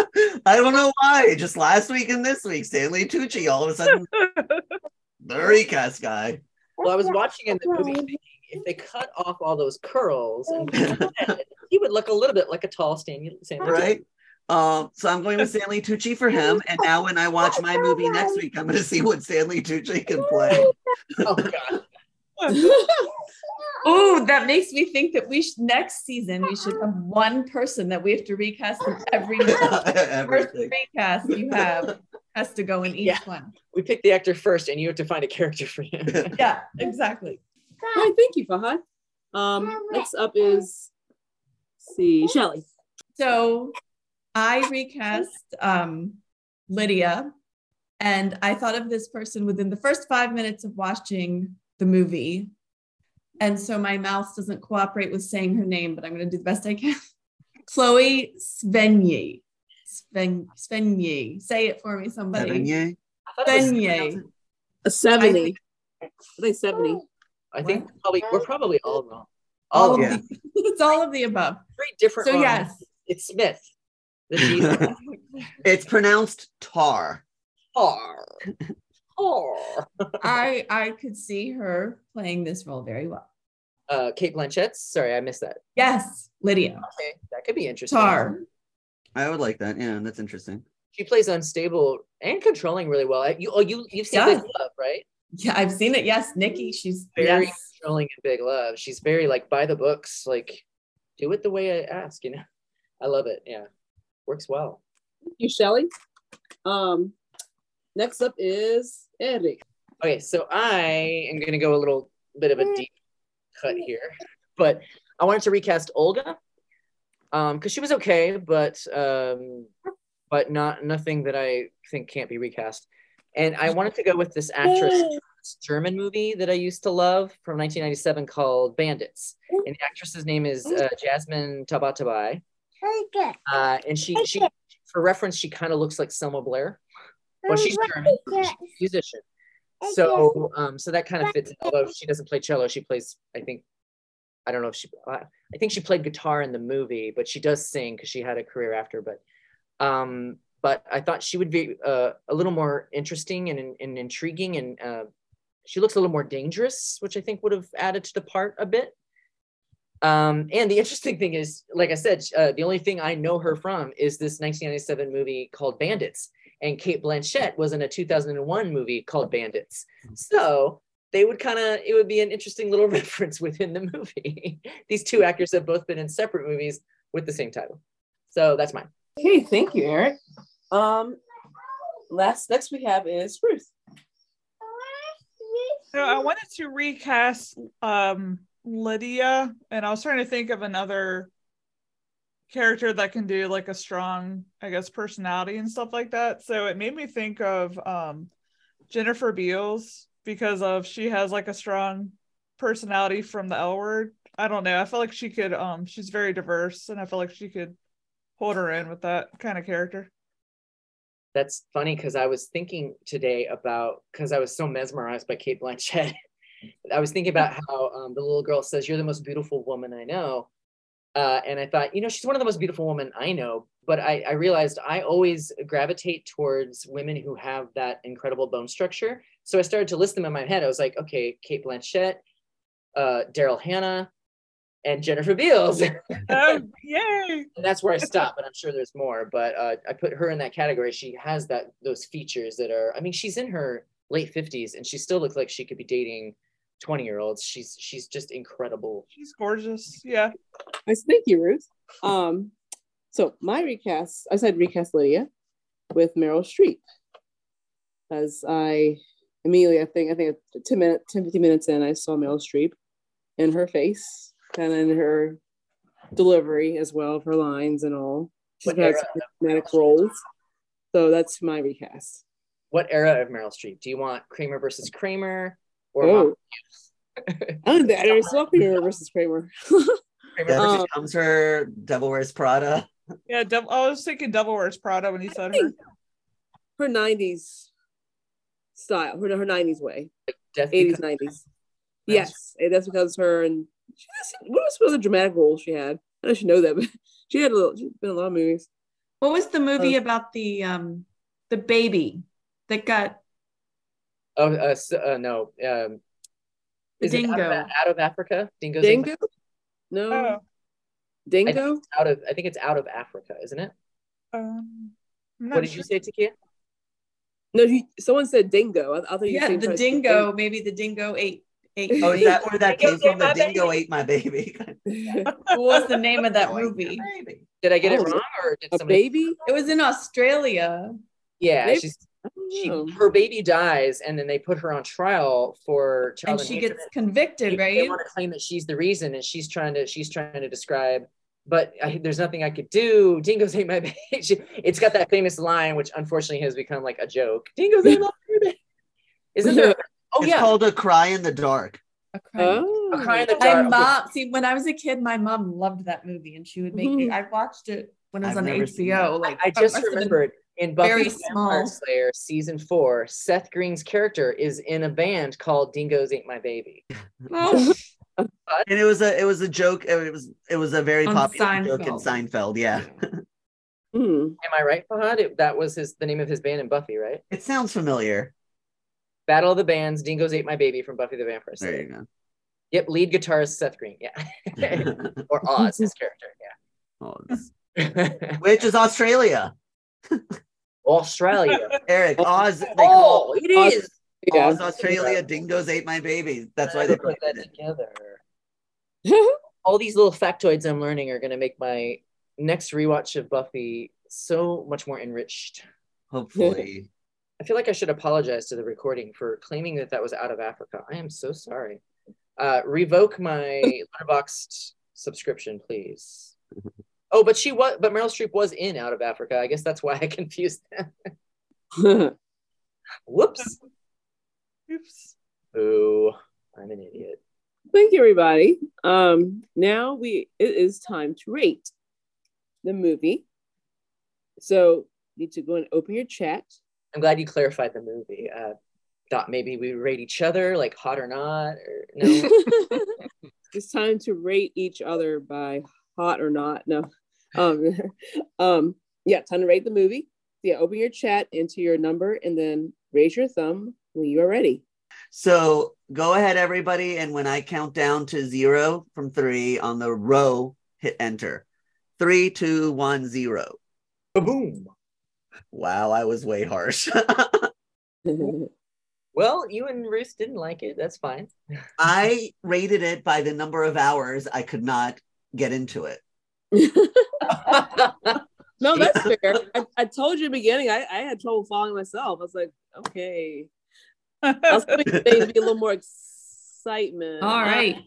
(laughs) I don't know why. Just last week and this week, Stanley Tucci all of a sudden (laughs) the recast guy. well i was watching in the movie thinking if they cut off all those curls and put he would look a little bit like a tall Stanley, Stanley right? Um, so I'm going with Stanley Tucci for him. And now when I watch my movie next week, I'm going to see what Stanley Tucci can play. oh god (laughs) Oh, that makes me think that we should next season we should have one person that we have to recast in every (laughs) first recast you have has to go in each Yeah. one. we pick the actor first and you have to find a character for him (laughs) Yeah, exactly. All right, thank you, Fahad. Um, next up is see Shelly. So I recast um, Lydia, and I thought of this person within the first five minutes of watching the movie. And so my mouth doesn't cooperate with saying her name, but I'm going to do the best I can. (laughs) Chloe Svenye. Sven, Svenye. Say it for me, somebody. Sevigny? I thought it was- Svenye. A 70. I think 70. I think probably we're probably all wrong. All All of yeah. the, (laughs) it's all of the above. three different. So wrongs. yes, it's Smith. The G (laughs) It's pronounced tar. Tar. Tar. I I could see her playing this role very well. Uh, Cate Blanchett. Sorry, I missed that. Yes, Lydia. Okay, that could be interesting. Tar. I would like that. Yeah, that's interesting. She plays unstable and controlling really well. You oh you you've seen Yeah. Big Love, right? Yeah, I've seen it. Yes, Nicki. She's Very yes. controlling in Big Love. She's very like by the books, like do it the way I ask, you know. I love it. Yeah. Works well. Thank you, Shelly. Um, next up is Eric. Okay, so I am gonna go a little bit of a deep cut here, but I wanted to recast Olga, um, because she was okay, but um, but not nothing that I think can't be recast. And I wanted to go with this actress (laughs) this German movie that I used to love from 1997 called Bandits, and the actress's name is uh, Jasmin Tabatabai, uh, and she she for reference she kind of looks like Selma Blair, well she's German, she's a musician. So, um, so that kind of fits. in. Although she doesn't play cello, she plays. I think, I don't know if she. I I think she played guitar in the movie, but she does sing because she had a career after. But, um, but I thought she would be uh, a little more interesting and, and intriguing, and uh, she looks a little more dangerous, which I think would have added to the part a bit. Um, and the interesting thing is, like I said, uh, the only thing I know her from is this 1997 movie called Bandits and Cate Blanchett was in a 2001 movie called Bandits. So they would kind of, it would be an interesting little (laughs) reference within the movie. (laughs) These two actors have both been in separate movies with the same title. So that's mine. Okay, thank you, Eric. Um, last next we have is Ruth. So I wanted to recast um Lydia, and I was trying to think of another character that can do like a strong, I guess, personality and stuff like that. So it made me think of um Jennifer Beals because of she has like a strong personality from the L word. I don't know. I feel like she could um she's very diverse and I feel like she could hold her in with that kind of character. That's funny because I was thinking today about, because I was so mesmerized by Cate Blanchett. (laughs) I was thinking about how um, the little girl says, You're the most beautiful woman I know. Uh, and I thought, you know, she's one of the most beautiful women I know. But I, I realized I always gravitate towards women who have that incredible bone structure. So I started to list them in my head. I was like, okay, Cate Blanchett, uh, Daryl Hannah, and Jennifer Beals. Oh, yay! (laughs) and that's where I stop. But I'm sure there's more. But uh, I put her in that category. She has that those features that are. I mean, she's in her late 50s, and she still looks like she could be dating 20 year olds. She's she's just incredible. She's gorgeous. Yeah. Nice, thank you, Ruth. Um, so my recast, I said recast Lydia with Meryl Streep, as I immediately, I think, I think 10 minutes, 10, 15 minutes in, I saw Meryl Streep in her face, and in her delivery as well of her lines and all. She's What had era some dramatic roles. So that's my recast. What era of Meryl Streep? Do you want Kramer versus Kramer or Oh. Mom? (laughs) I don't think I already saw Kramer (laughs) versus Kramer. Kramer Um, versus- becomes her Devil Wears Prada. Yeah, Dev- I was thinking Devil Wears Prada when you said her. her 90s style, her, her 90s way. Death 80s, Becomes- 90s. Yes, and that's because her and she has, what was some other dramatic roles she had? I don't know if you know that, but (laughs) she had a little. She's been in a lot of movies. What was the movie Uh, about the um the baby that got Oh, uh, s- uh, no. Um, The is it out of, dingo. out of Africa? Dingo's in- Dingo? No, Oh, I Dingo. think out of. I think it's out of Africa, isn't it? um, What did sure. you say, Takia? No, you, someone said Dingo. I, I thought you yeah the dingo maybe the dingo ate ate Oh, is that where that came from? The my dingo baby. ate my baby. (laughs) what was the name of that movie my. Did I get it Oh, wrong, or did a somebody? baby. it was in australia Yeah, Maybe- she's I don't she oh. her baby dies, and then they put her on trial for child and she gets convicted They- They right want to claim that she's the reason, and she's trying to she's trying to describe. But I, there's nothing I could do. Dingoes ate my (laughs) baby. She- It's got that famous line, which unfortunately has become like a joke. Dingoes ate my (laughs) baby. Isn't there? (laughs) Oh it's yeah, called a cry in the dark. A crime. Oh. a cry in the oh. dark. my mom see when i was a kid my mom loved that movie and she would make me mm-hmm. i watched it when it was I've on never hbo like I I just must have been- remembered in Buffy very the Vampire small. Slayer season four, Seth Green's character is in a band called Dingoes Ate My Baby. Oh, (laughs) And it was a it was a joke. It was it was a very On popular joke in Seinfeld. Seinfeld. Yeah. (laughs) Hmm. Am I right, Fahad? It, that was his the name of his band in Buffy, right? It sounds familiar. Battle of the Bands, Dingoes Ate My Baby from Buffy the Vampire Slayer. There you Yep, lead guitarist Seth Green. Yeah. (laughs) or Oz, his character. Yeah. This- which is Australia. Australia. Eric, Oz. They call Oh, it is. Yeah. Oz, Australia. Dingoes ate my babies. That's why they put that it. together. (laughs) All these little factoids I'm learning are going to make my next rewatch of Buffy so much more enriched. Hopefully. (laughs) I feel like I should apologize to the recording for claiming that that was out of Africa. I am so sorry. Uh, revoke my (laughs) Letterboxd subscription, please. Oh, but she was, but Meryl Streep was in Out of Africa. I guess that's why I (laughs) confused them. (laughs) Whoops. Oops. Ooh, I'm an idiot. Thank you, everybody. Um, now we it is time to rate the movie. So you need to go and open your chat. I'm glad you clarified the movie. Uh, thought maybe we rate each other like hot or not, or no. (laughs) it's time to rate each other by hot or not. No. Um, (laughs) um, yeah, time to rate the movie. Yeah, open your chat, enter your number, and then raise your thumb when you are ready. So go ahead, everybody. And when I count down to zero from three on the row, hit enter. Three, two, one, zero. Boom. Wow, I was way harsh. (laughs) Well, you and Ruth didn't like it. That's fine. I rated it by the number of hours I could not get into it. (laughs) (laughs) no, that's (laughs) fair. I, I told you in the beginning, I, I had trouble following myself. I was like, okay. I was hoping things be a little more excitement. All right.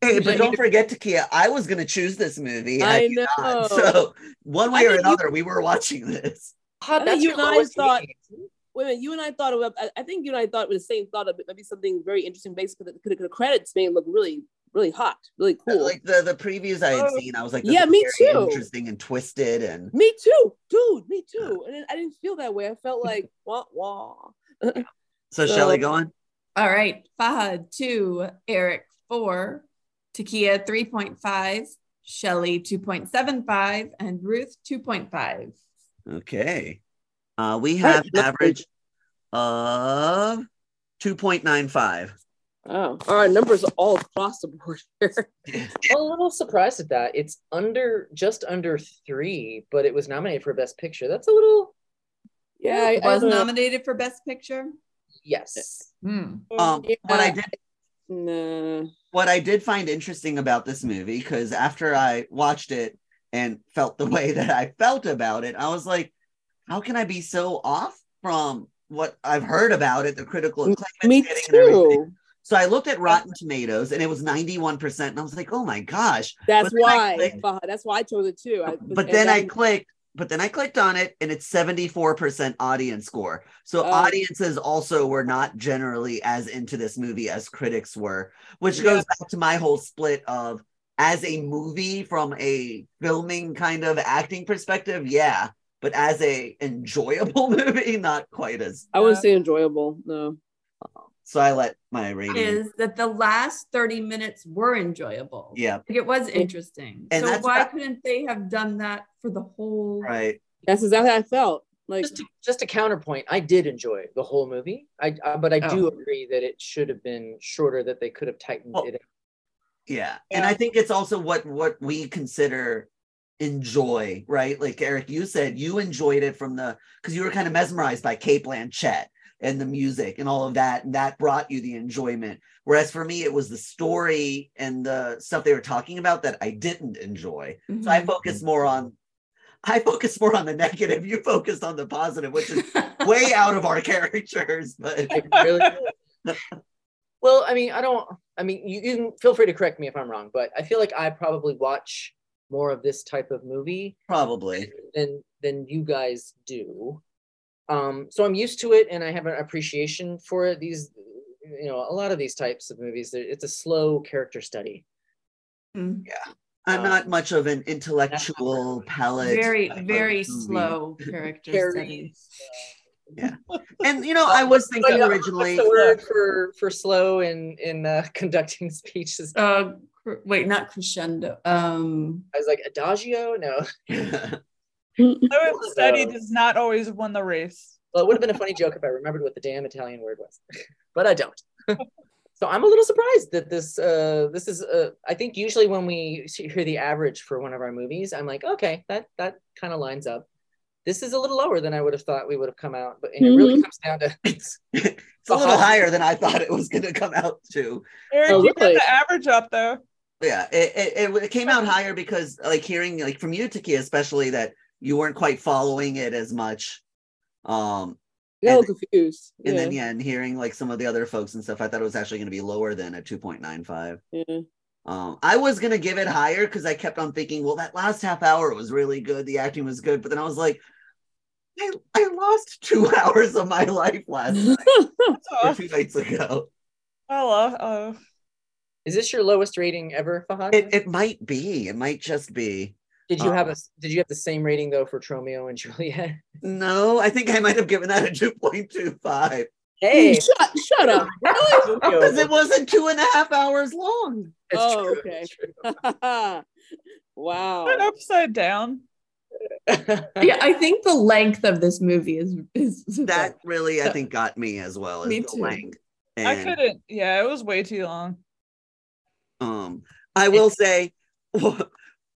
Hey, but don't forget, Takia, I was going to choose this movie. I had you not. know. So one way or think you- another, we were watching this. Hot, I think you your and I thought- rating. Wait a minute, you and I thought of I, I think you and I thought with the same thought of it maybe something very interesting based because the, the credits made it look really, really hot, really cool. Like the, the previews I had Oh. seen, I was like, this Yeah, me very too. interesting and twisted. And me too, dude, me too. And I didn't feel that way. I felt like (laughs) wah wah. (laughs) so, So- Shelly, go on. All right. Fahad, two. Eric, four. Takia, 3.5. Shelly, 2.75. And Ruth, 2.5. Okay. Uh, we have average of 2.95. Oh, our numbers are all across the board here. (laughs) I'm a little surprised at that. It's under just under three, but it was nominated for Best Picture. That's a little Yeah, I, It was don't nominated for Best Picture. yes. Hmm. Um, what I did Nah. what I did find interesting about this movie, because after I watched it and felt the (laughs) way that I felt about it, I was like, how can I be so off from what I've heard about it, the critical acclaim it's Me getting and everything? too. So I looked at Rotten Tomatoes and it was 91%. And I was like, oh my gosh. That's But why. clicked- That's why I chose it too. I, But and then I that- clicked, but then I clicked on it and it's 74% audience score. So Oh. audiences also were not generally as into this movie as critics were, which goes back to my whole split of as a movie from a filming kind of acting perspective, yeah. But as a enjoyable (laughs) movie, not quite as I wouldn't say enjoyable. No. So I let my rating. Is that the last 30 minutes were enjoyable? Yeah, Like it was interesting. And so why what- couldn't they have done that for the whole? right. That's exactly how I felt. Like Just to, just a counterpoint, I did enjoy the whole movie. I, I but I oh. do Oh. agree that it should have been shorter. That they could have tightened Well, it. up. Yeah. And I think it's also what what we consider enjoy, right? Like Eric, you said you enjoyed it from the because you were kind of mesmerized by Cate Blanchett and the music and all of that, and that brought you the enjoyment. Whereas for me, it was the story and the stuff they were talking about that I didn't enjoy. So I Mhm. focused more on I focused more on the negative. You focused on the positive, which is way (laughs) out of our characters, but (laughs) really (laughs) well, I mean, I don't. I mean, you, you can feel free to correct me if I'm wrong, but I feel like I probably watch more of this type of movie probably. than than you guys do. Um, so I'm used to it, and I have an appreciation for it. These, you know, a lot of these types of movies, it's a slow character study. Mm. I'm Uh, not much of an intellectual palate. very, very slow (laughs) character Very, studies. And you know, I was thinking But, originally. What's the word for for slow in in uh, (laughs) conducting speeches? Uh, cr- wait, not crescendo. Um, I was like adagio. No, (laughs) Slow and steady So- does not always win the race. well, it would have been a funny joke if I remembered what the damn Italian word was, (laughs) but I don't. (laughs) So I'm a little surprised that this uh this is uh I think usually when we hear the average for one of our movies, I'm like, okay, that that kind of lines up. This is a little lower than I would have thought we would have come out, but and it really comes down to (laughs) It's a little higher than I thought it was going to come out to. Eric, Oh, you got really? the average up though. Yeah, it, it, it, it came out higher because like hearing like from you, Taki, especially that you weren't quite following it as much. Um, Got a And- little confused. and yeah. then yeah, and hearing like some of the other folks and stuff, I thought it was actually going to be lower than a 2.95. yeah. Um, I was gonna give it higher because I kept on thinking, well, that last half hour was really good, the acting was good, but then I was like, I, I lost (laughs) two hours of my life last night (laughs) That's or two nights ago. Oh, uh, uh, is this your lowest rating ever, Fahad? It it might be, it might just be. Did you have a did you have the same rating though for Tromeo and (laughs) Juliet? No, I think I might have given that a 2.25 Hey, shut, shut up. (laughs) Really? because it wasn't two and a half hours long. it's Oh, true, okay. (laughs) wow. put upside down. yeah, I think the length of this movie is is That really, I think, got me as well as Me the too. length. I couldn't. Yeah, it was way too long. Um, I will say,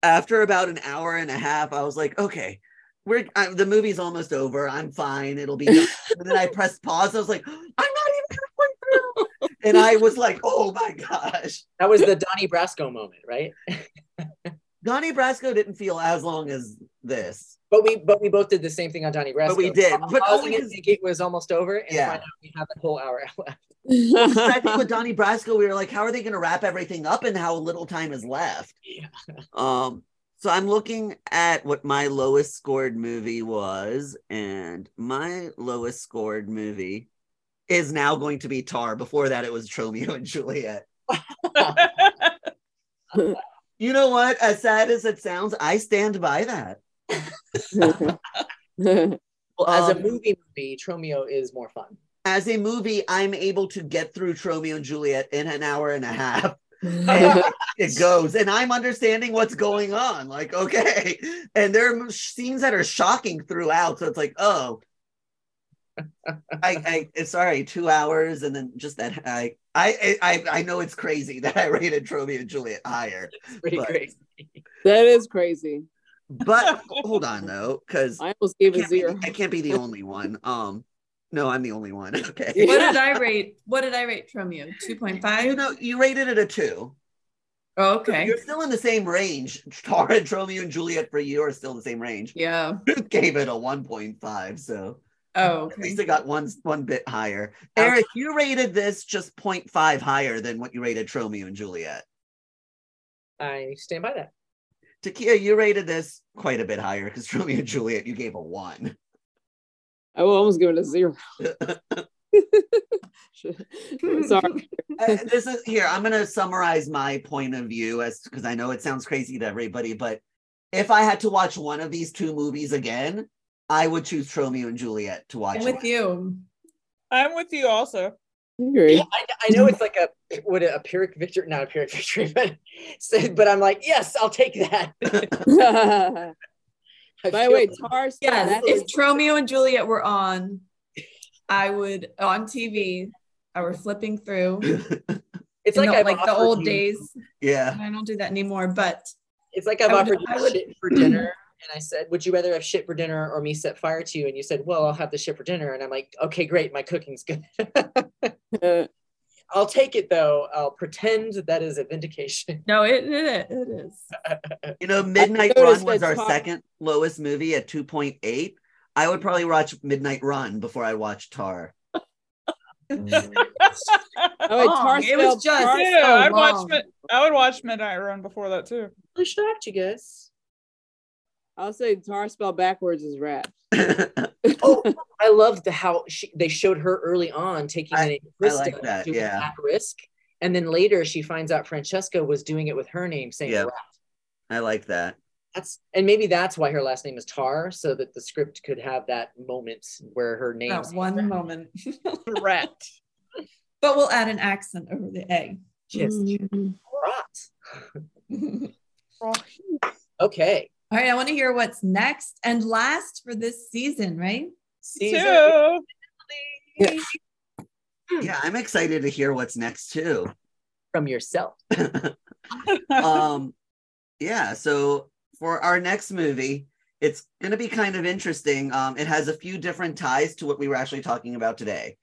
after about an hour and a half, I was like, okay, we're I, the movie's almost over. I'm fine. It'll be. and then I pressed pause. I was like, I'm not even halfway through, and I was like, oh my gosh. that was the Donnie Brasco moment, right? (laughs) Donnie Brasco didn't feel as long as this. But we but we both did the same thing on Donnie Brasco. we did, but pausing only it, 'cause- think it was almost over, and Yeah. find we have that whole hour (laughs) left. I think with Donnie Brasco, we were like, how are they going to wrap everything up and how little time is left? Yeah. Um, so I'm looking at what my lowest scored movie was, and my lowest scored movie is now going to be Tar. Before that, it was Tromeo and Juliet. (laughs) (laughs) You know what? As sad as it sounds, I stand by that. (laughs) Well, as a Um, movie movie, Tromeo is more fun. As a movie, I'm able to get through Tromeo and Juliet in an hour and a half. (laughs) and (laughs) it goes and i'm understanding what's going on like okay and there are scenes that are shocking throughout so it's like oh I, I it's sorry two hours and then just that I, I i i know it's crazy (laughs) that i rated Tromeo and juliet higher It's pretty but- great. that is crazy. but (laughs) hold on though because I almost gave I it can't, be, zero. I can't be the only one um no i'm the only one (laughs) okay What did I rate? What did I rate Tromeo? Two point you know you rated it a two Oh, okay. you're still in the same range Tara and Tromeo and Juliet for you are still in the same range Yeah. Ruth gave it a 1.5, so Oh, at least it got one one bit higher. Eric, you rated this just 0.5 higher than what you rated Tromeo and Juliet. I stand by that. Takia, you rated this quite a bit higher because Tromeo and Juliet you gave a one. I will almost give it a zero. (laughs) (laughs) Sorry. Uh, this is here. I'm gonna summarize my point of view as because I know it sounds crazy to everybody, but if I had to watch one of these two movies again, I would choose Romeo and Juliet to watch. I'm with you. I'm with you also. I agree. I, I know it's like a what a, a pyrrhic victory, not a pyrrhic victory, (laughs) but so, but I'm like, yes, I'll take that. (laughs) (laughs) By the way, Tar still Yes. that If Romeo and Juliet were on, I would on TV. I were flipping through. it's like the, like the old you- days. yeah. I don't do that anymore. But It's like I've I would- offered you would- shit for dinner, (clears throat) and I said, "Would you rather have shit for dinner or me set fire to you?" And you said, "Well, I'll have the shit for dinner." And I'm like, "Okay, great, my cooking's good. (laughs) I'll take it though. I'll pretend that is a vindication." no, it it, it is. (laughs) You know, Midnight Run was our Tar- second lowest movie at 2.8. I would probably watch Midnight Run before I watch Tar. (laughs) oh, wait, Tar It was just- Yeah, so I'd watch. long. Mid- I would watch Midnight Run before that too. Really shocked you guys. I'll say Tar spelled backwards is rap. (laughs) Oh, I loved the how she, they showed her early on taking I- the name I like that, doing yeah. at risk, and then later she finds out Francesca was doing it with her name, saying Yeah. Rat. I like that. That's and maybe that's why her last name is Tar, so that the script could have that moment where her name. That one moment. (laughs) Rat. but we'll add an accent over the A. Just Mhm. Rat. All Okay. right, I want to hear what's next and last for this season, right? Season Two. Yeah. yeah, I'm excited to hear what's next too. From yourself. (laughs) (laughs) um, yeah, so for our next movie, it's going to be kind of interesting. Um, it has a few different ties to what we were actually talking about today.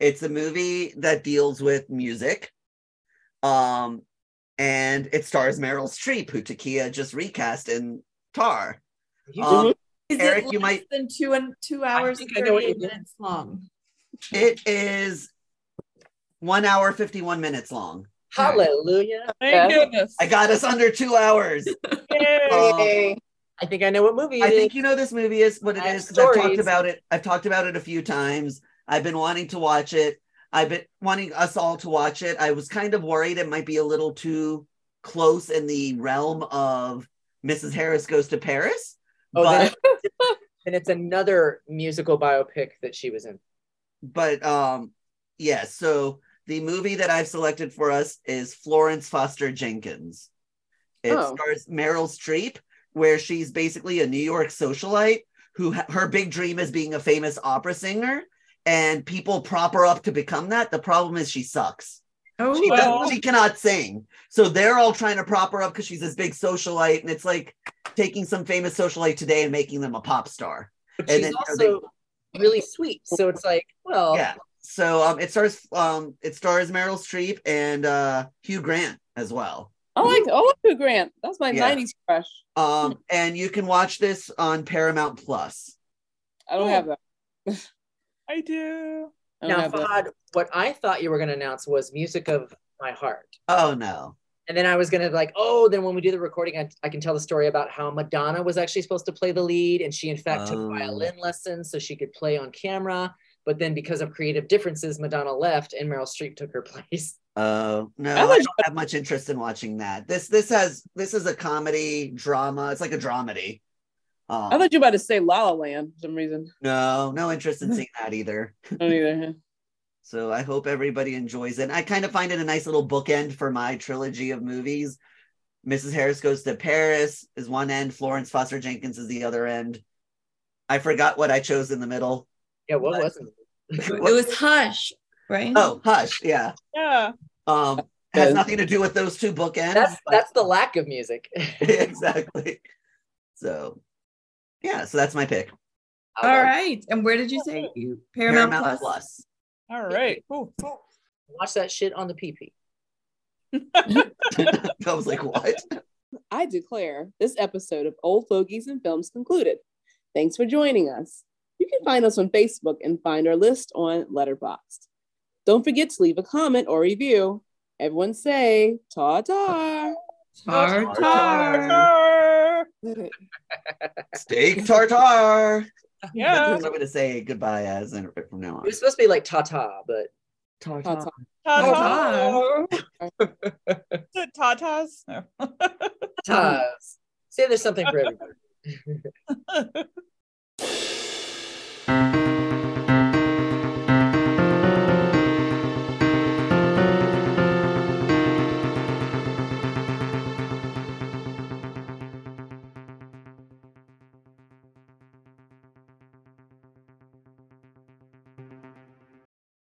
It's a movie that deals with music. Um, and it stars Meryl Streep, who Takia just recast in Tar. You Um, Is Eric, it you might- than two and two hours think and I know what 38 minutes long? it is one hour, 51 minutes long. Hallelujah. Thank Yeah. goodness. I got us under two hours. (laughs) Yay. Um, I think I know what movie it I is. think you know this movie is what it I have is I've talked about it. I've talked about it a few times. I've been wanting to watch it. I've been wanting us all to watch it. I was kind of worried it might be a little too close in the realm of Mrs. Harris Goes to Paris. Oh, then, but (laughs) and it's another musical biopic that she was in. but um yeah, so the movie that I've selected for us is Florence Foster Jenkins. It Oh. stars Meryl Streep, where she's basically a New York socialite who ha- her big dream is being a famous opera singer, and people prop her up to become that. The problem is she sucks. Oh, She, Well- she cannot sing. So they're all trying to prop her up because she's this big socialite, and it's like taking some famous socialite today and making them a pop star. But And she's then, also really sweet. So it's like, well, Yeah. So um, it stars um, it stars Meryl Streep and uh, Hugh Grant as well. I like I Hugh Grant. That's my Yeah. '90s crush. Um, and you can watch this on Paramount Plus. I don't Oh. have that. (laughs) I do. I don't now, have that. Fahad, what I thought you were going to announce was Music of My Heart. Oh no. And then I was going to like, oh, then when we do the recording, I, I can tell the story about how Madonna was actually supposed to play the lead. And she, in fact, Oh. took violin lessons so she could play on camera. But then because of creative differences, Madonna left and Meryl Streep took her (laughs) place. Oh no, I I don't have much interest in watching that. This this has this is a comedy drama. It's like a dramedy. Um, I thought you were about to say La La Land for some reason. no, no interest in seeing that either. I don't either. So I hope everybody enjoys it. I kind of find it a nice little bookend for my trilogy of movies. Mrs. Harris Goes to Paris is one end, Florence Foster Jenkins is the other end. I forgot what I chose in the middle. Yeah, what was it? (laughs) it was Hush, right? Oh, Hush, yeah. Yeah. Um, has nothing to do with those two bookends. That's but- that's the lack of music. (laughs) (laughs) exactly. So, yeah, so that's my pick. All right. And where did you say (laughs) you Paramount, Paramount Plus? Plus. All right. Cool. cool. Watch that shit on the PP. (laughs) (laughs) I was like, what? I declare this episode of Old Fogies and Films concluded. Thanks for joining us. You can find us on Facebook and find our list on Letterboxd. Don't forget to leave a comment or review. Everyone say ta ta. Steak tartare. Yeah. That's what I'm going to say goodbye as and from now It on. was supposed to be like ta ta, but Tar Ta ta. Ta-ta. (laughs) Tatas? No. Say there's something for everybody. (laughs)